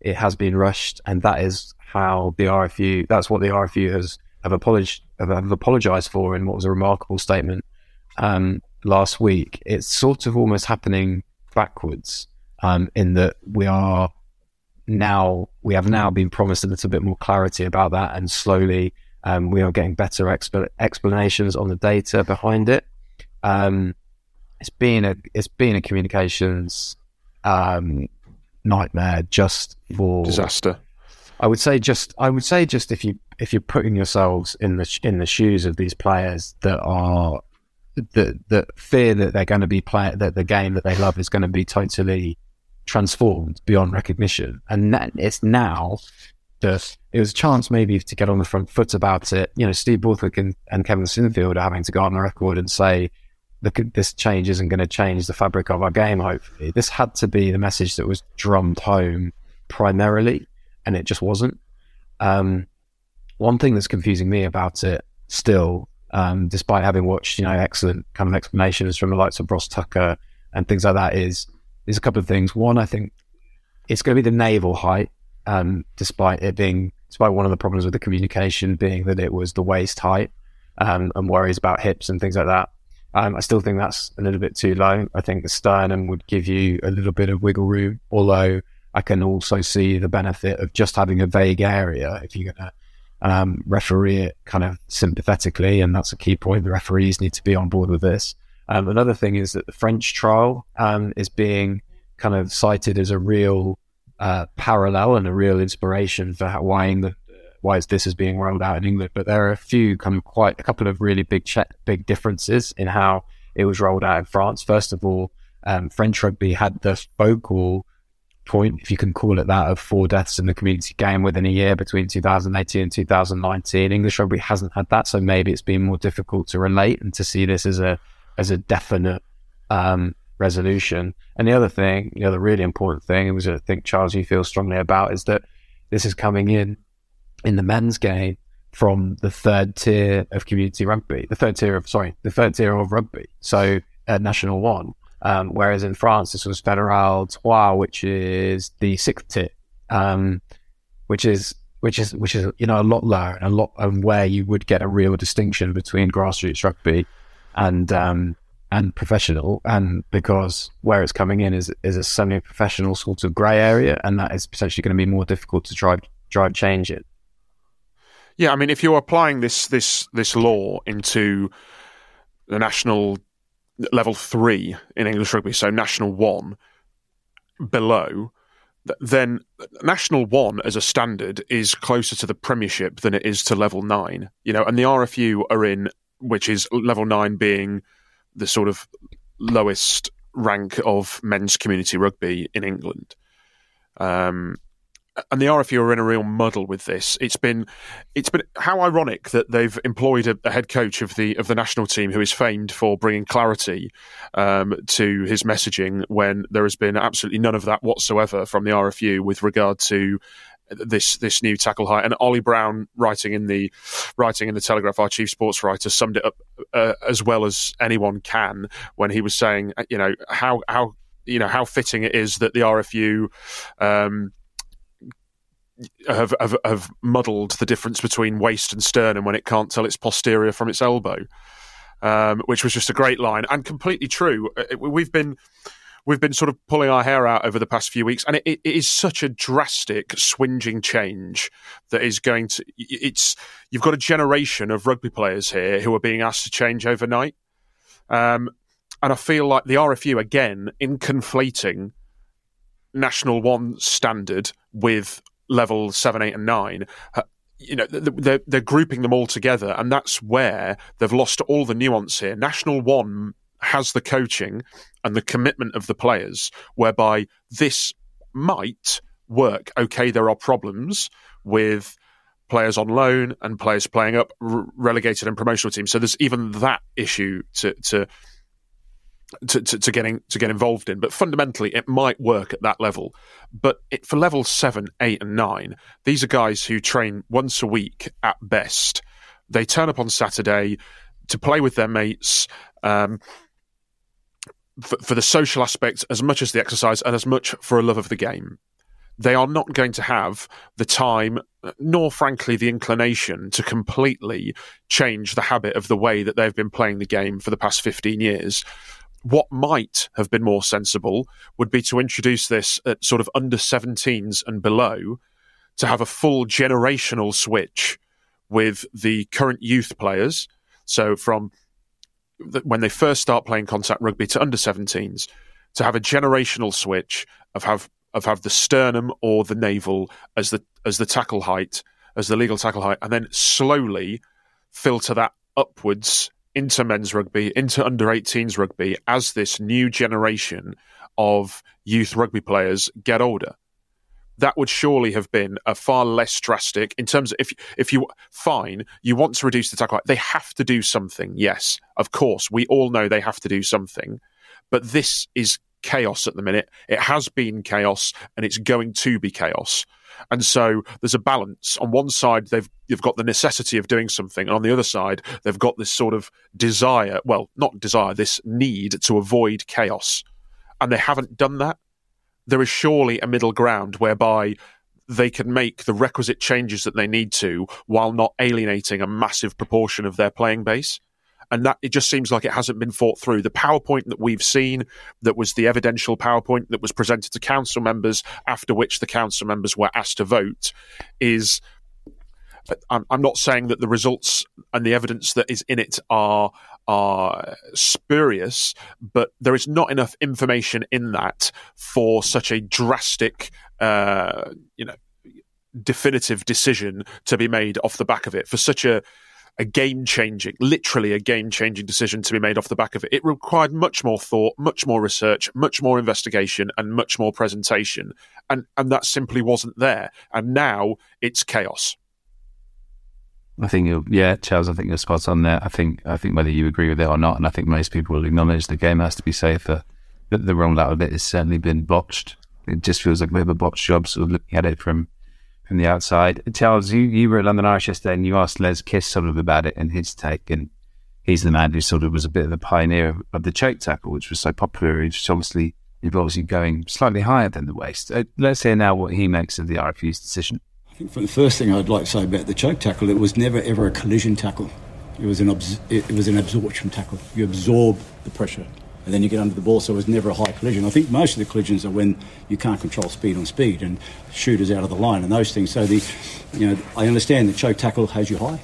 it has been rushed, and that is how the RFU. That's what the RFU has have apologized have apologized for in what was a remarkable statement um, last week. It's sort of almost happening backwards um, in that we are now we have now been promised a little bit more clarity about that, and slowly um, we are getting better exp- explanations on the data behind it. Um, it's been a it's been a communications um, nightmare just for disaster. I would say just I would say just if you if you're putting yourselves in the in the shoes of these players that are that that fear that they're going to be play that the game that they love is going to be totally transformed beyond recognition, and it's now that it was a chance maybe to get on the front foot about it. You know, Steve Borthwick and, and Kevin Sinfield are having to go on the record and say, look, this change isn't going to change the fabric of our game. Hopefully, this had to be the message that was drummed home primarily, and it just wasn't. Um, one thing that's confusing me about it still um, despite having watched, you know, excellent kind of explanations from the likes of Ross Tucker and things like that, is is a couple of things. One, I think it's going to be the navel height, um, despite it being, despite one of the problems with the communication being that it was the waist height um, and worries about hips and things like that. Um, I still think that's a little bit too low. I think the sternum would give you a little bit of wiggle room, although I can also see the benefit of just having a vague area if you're going to um, referee it kind of sympathetically, and that's a key point. The referees need to be on board with this. Um, another thing is that the French trial um, is being kind of cited as a real uh, parallel and a real inspiration for how, why why this is being rolled out in England. But there are a few kind of quite a couple of really big big differences in how it was rolled out in France. First of all, um, French rugby had the focal point, if you can call it that, of four deaths in the community game within a year between 2018 and 2019. English rugby hasn't had that, so maybe it's been more difficult to relate and to see this as a as a definite um, resolution. And the other thing, the other really important thing, which I think Charles you feel strongly about, is that this is coming in in the men's game from the third tier of community rugby, the third tier of sorry, the third tier of rugby. So National One. Um, whereas in France, this was Fédéral Trois, which is the sixth tier, um, which is which is which is you know a lot lower and a lot and where you would get a real distinction between grassroots rugby and um, and professional, and because where it's coming in is is a semi-professional sort of grey area, and that is potentially going to be more difficult to drive drive change it. Yeah, I mean, if you're applying this this this law into the national level three in English rugby, so national one below, then national one as a standard is closer to the premiership than it is to level nine. You know, and the RFU are in, which is level nine being the sort of lowest rank of men's community rugby in England. Um, and the RFU are in a real muddle with this. It's been, it's been how ironic that they've employed a, a head coach of the of the national team who is famed for bringing clarity um, to his messaging when there has been absolutely none of that whatsoever from the RFU with regard to this this new tackle height. And Ollie Brown, writing in the writing in the Telegraph, our chief sports writer, summed it up uh, as well as anyone can when he was saying, you know, how how you know how fitting it is that the RFU. Um, have, have, have muddled the difference between waist and sternum when it can't tell its posterior from its elbow, um, which was just a great line and completely true. Uh, we've been we've been sort of pulling our hair out over the past few weeks, and it, it is such a drastic, swinging change that is going to. It's you've got a generation of rugby players here who are being asked to change overnight, um, and I feel like the RFU again in conflating national one standard with level seven, eight, and nine, uh, you know, they're, they're grouping them all together, and that's where they've lost all the nuance here. National One has the coaching and the commitment of the players, whereby this might work. Okay, there are problems with players on loan and players playing up relegated and promotional teams. So there's even that issue to to to, to, to, getting to get involved in. But fundamentally, it might work at that level. But it, for level seven, eight, and nine, these are guys who train once a week at best. They turn up on Saturday to play with their mates. Um, for, for the social aspect as much as the exercise and as much for a love of the game they are not going to have the time, nor frankly the inclination to completely change the habit of the way that they've been playing the game for the past 15 years. What might have been more sensible would be to introduce this at sort of under 17s and below to have a full generational switch with the current youth players. So from when they first start playing contact rugby to under 17s, to have a generational switch of have of have the sternum or the navel as the as the tackle height, as the legal tackle height, and then slowly filter that upwards into men's rugby, into under 18s rugby as this new generation of youth rugby players get older. That would surely have been a far less drastic in terms of if if you fine you want to reduce the tackle they have to do something. Yes, of course, we all know they have to do something, but this is chaos at the minute. It has been chaos and it's going to be chaos. And so there's a balance. On one side, they've you've got the necessity of doing something, and on the other side, they've got this sort of desire. Well, not desire, this need to avoid chaos, and they haven't done that. There is surely a middle ground whereby they can make the requisite changes that they need to while not alienating a massive proportion of their playing base and that it just seems like it hasn't been thought through. The PowerPoint that we've seen, that was the evidential PowerPoint that was presented to council members, after which the council members were asked to vote, is. I'm, I'm not saying that the results and the evidence that is in it are are spurious, but there is not enough information in that for such a drastic, uh, you know, definitive decision to be made off the back of it for such a a game changing, literally a game changing decision to be made off the back of it. It required much more thought, much more research, much more investigation, and much more presentation. And, and that simply wasn't there. And now it's chaos. I think yeah, Charles. I think you're spot on there. I think I think whether you agree with it or not, and I think most people will acknowledge the game has to be safer. That the, the rollout of it has certainly been botched. It just feels like a bit of a botched job, sort of looking at it from from the outside. Charles, you, you were at London Irish yesterday and you asked Les Kiss sort of about it and his take. And he's the man who sort of was a bit of a pioneer of the choke tackle, which was so popular. Which obviously involves you going slightly higher than the waist. Uh, let's hear now what he makes of the RFU's decision. I think for the first thing I'd like to say about the choke tackle, it was never ever a collision tackle. It was an abs- it was an absorption tackle. You absorb the pressure and then you get under the ball, so it was never a high collision. I think most of the collisions are when you can't control speed on speed and shooters out of the line and those things. So the, you know, I understand the choke tackle has you high,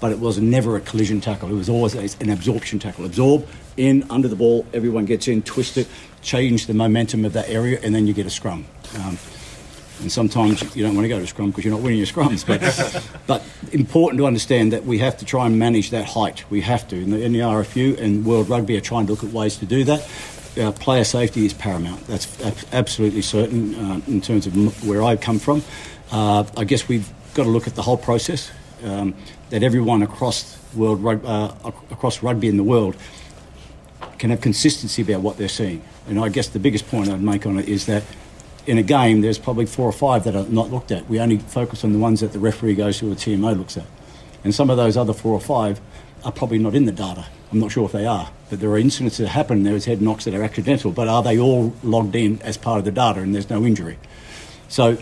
but it was never a collision tackle. It was always an absorption tackle. Absorb in under the ball, everyone gets in, twist it, change the momentum of that area, and then you get a scrum. Um, and sometimes you don't want to go to scrum because you're not winning your scrums. But, but important to understand that we have to try and manage that height. We have to. And the, in the RFU and World Rugby are trying to look at ways to do that. Uh, player safety is paramount. That's absolutely certain uh, in terms of where I come from. Uh, I guess we've got to look at the whole process. Um, that everyone across world uh, across rugby in the world can have consistency about what they're seeing. And I guess the biggest point I'd make on it is that in a game, there's probably four or five that are not looked at. We only focus on the ones that the referee goes to or TMO looks at. And some of those other four or five are probably not in the data. I'm not sure if they are. But there are incidents that happen, there's head knocks that are accidental, but are they all logged in as part of the data and there's no injury? So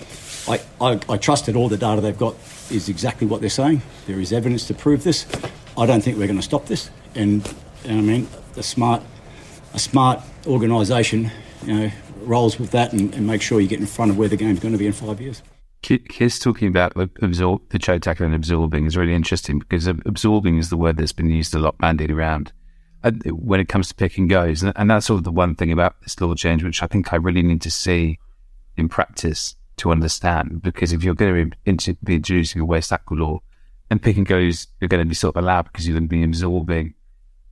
I, I, I trust that all the data they've got is exactly what they're saying. There is evidence to prove this. I don't think we're going to stop this. And, and I mean, a smart, a smart organisation, you know, rolls with that and, and make sure you get in front of where the game's going to be in five years. Kiss talking about absorb, the choke tackle and absorbing is really interesting because absorbing is the word that's been used a lot bandied around uh, when it comes to pick and goes. And that's sort of the one thing about this law change, which I think I really need to see in practice to understand. Because if you're going to be introducing a waist tackle law, and pick and goes are going to be sort of allowed because you're going to be absorbing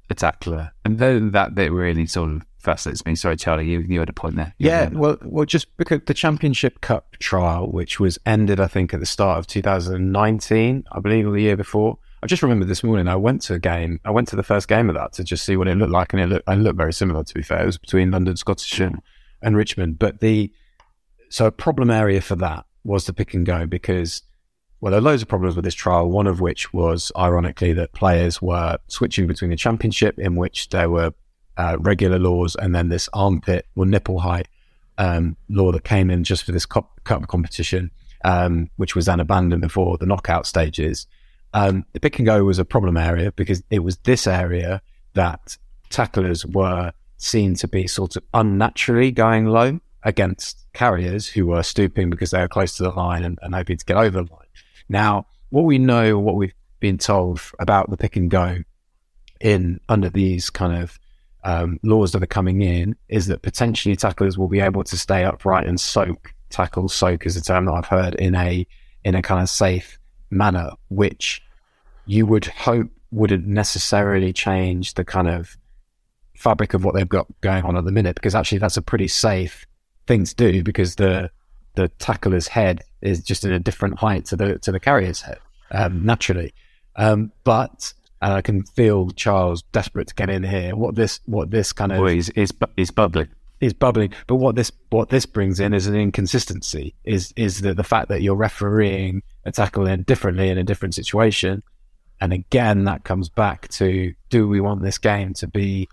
a tackler. And then that bit really sort of fascinates me. Sorry, Charlie, you, you had a point there. You yeah, well, well, just because the Championship Cup trial, which was ended, I think, at the start of 2019, I believe, or the year before, I just remember this morning I went to a game. I went to the first game of that to just see what it looked like, and it looked, it looked very similar. To be fair, it was between London Scottish and, and Richmond. But the so a problem area for that was the pick and go because well, there are loads of problems with this trial. One of which was, ironically, that players were switching between the championship, in which they were uh, regular laws, and then this armpit or nipple height um, law that came in just for this cup, cup competition, um, which was then abandoned before the knockout stages. Um, the pick and go was a problem area because it was this area that tacklers were seen to be sort of unnaturally going low against carriers who were stooping because they were close to the line and, and hoping to get over the line. Now, what we know, what we've been told about the pick and go in under these kind of um, laws that are coming in is that potentially tacklers will be able to stay upright and soak. Tackle soak is a term that I've heard in a in a kind of safe manner, which you would hope wouldn't necessarily change the kind of fabric of what they've got going on at the minute, because actually that's a pretty safe thing to do because the the tackler's head is just in a different height to the to the carrier's head um, naturally. Um, but and I can feel Charles desperate to get in here. What this what this kind of he's, he's bubbling. is bubbling. But what this what this brings in is an inconsistency. Is is the the fact that you're refereeing a tackle in differently in a different situation, and again that comes back to do we want this game to be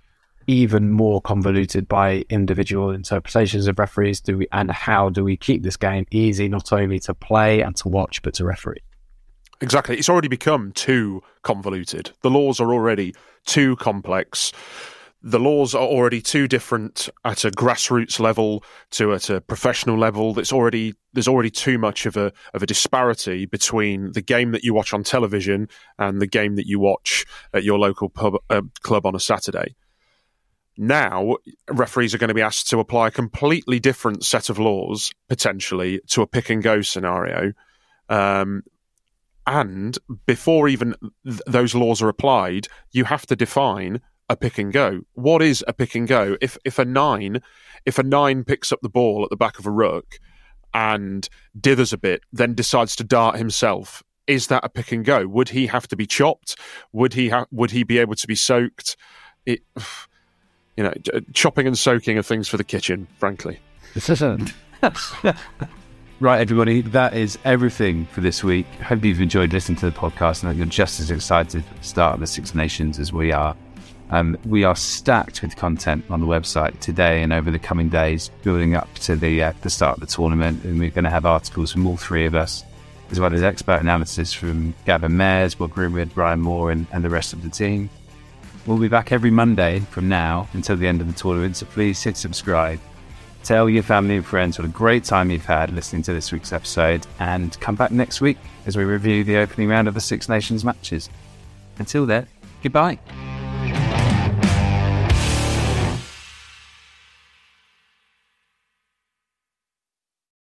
even more convoluted by individual interpretations of referees? Do we and how do we keep this game easy not only to play and to watch but to referee? Exactly. It's already become too convoluted. The laws are already too complex. The laws are already too different at a grassroots level to at a professional level. There's already there's already too much of a of a disparity between the game that you watch on television and the game that you watch at your local pub uh, club on a Saturday. Now, referees are going to be asked to apply a completely different set of laws potentially to a pick and go scenario. Um, and before even th- those laws are applied, you have to define a pick and go. What is a pick and go? If if a nine, if a nine picks up the ball at the back of a ruck and dithers a bit, then decides to dart himself, is that a pick and go? Would he have to be chopped? Would he ha- would he be able to be soaked? It, you know, chopping and soaking are things for the kitchen, frankly. Right, everybody, that is everything for this week. Hope you've enjoyed listening to the podcast and that you're just as excited the start the Six Nations as we are. Um, we are stacked with content on the website today and over the coming days, building up to the uh, the start of the tournament. And we're going to have articles from all three of us, as well as expert analysis from Gavin Mairs, Bob Greenwood, Brian Moore, and, and the rest of the team. We'll be back every Monday from now until the end of the tournament, so please hit subscribe. Tell your family and friends what a great time you've had listening to this week's episode, and come back next week as we review the opening round of the Six Nations matches. Until then, goodbye.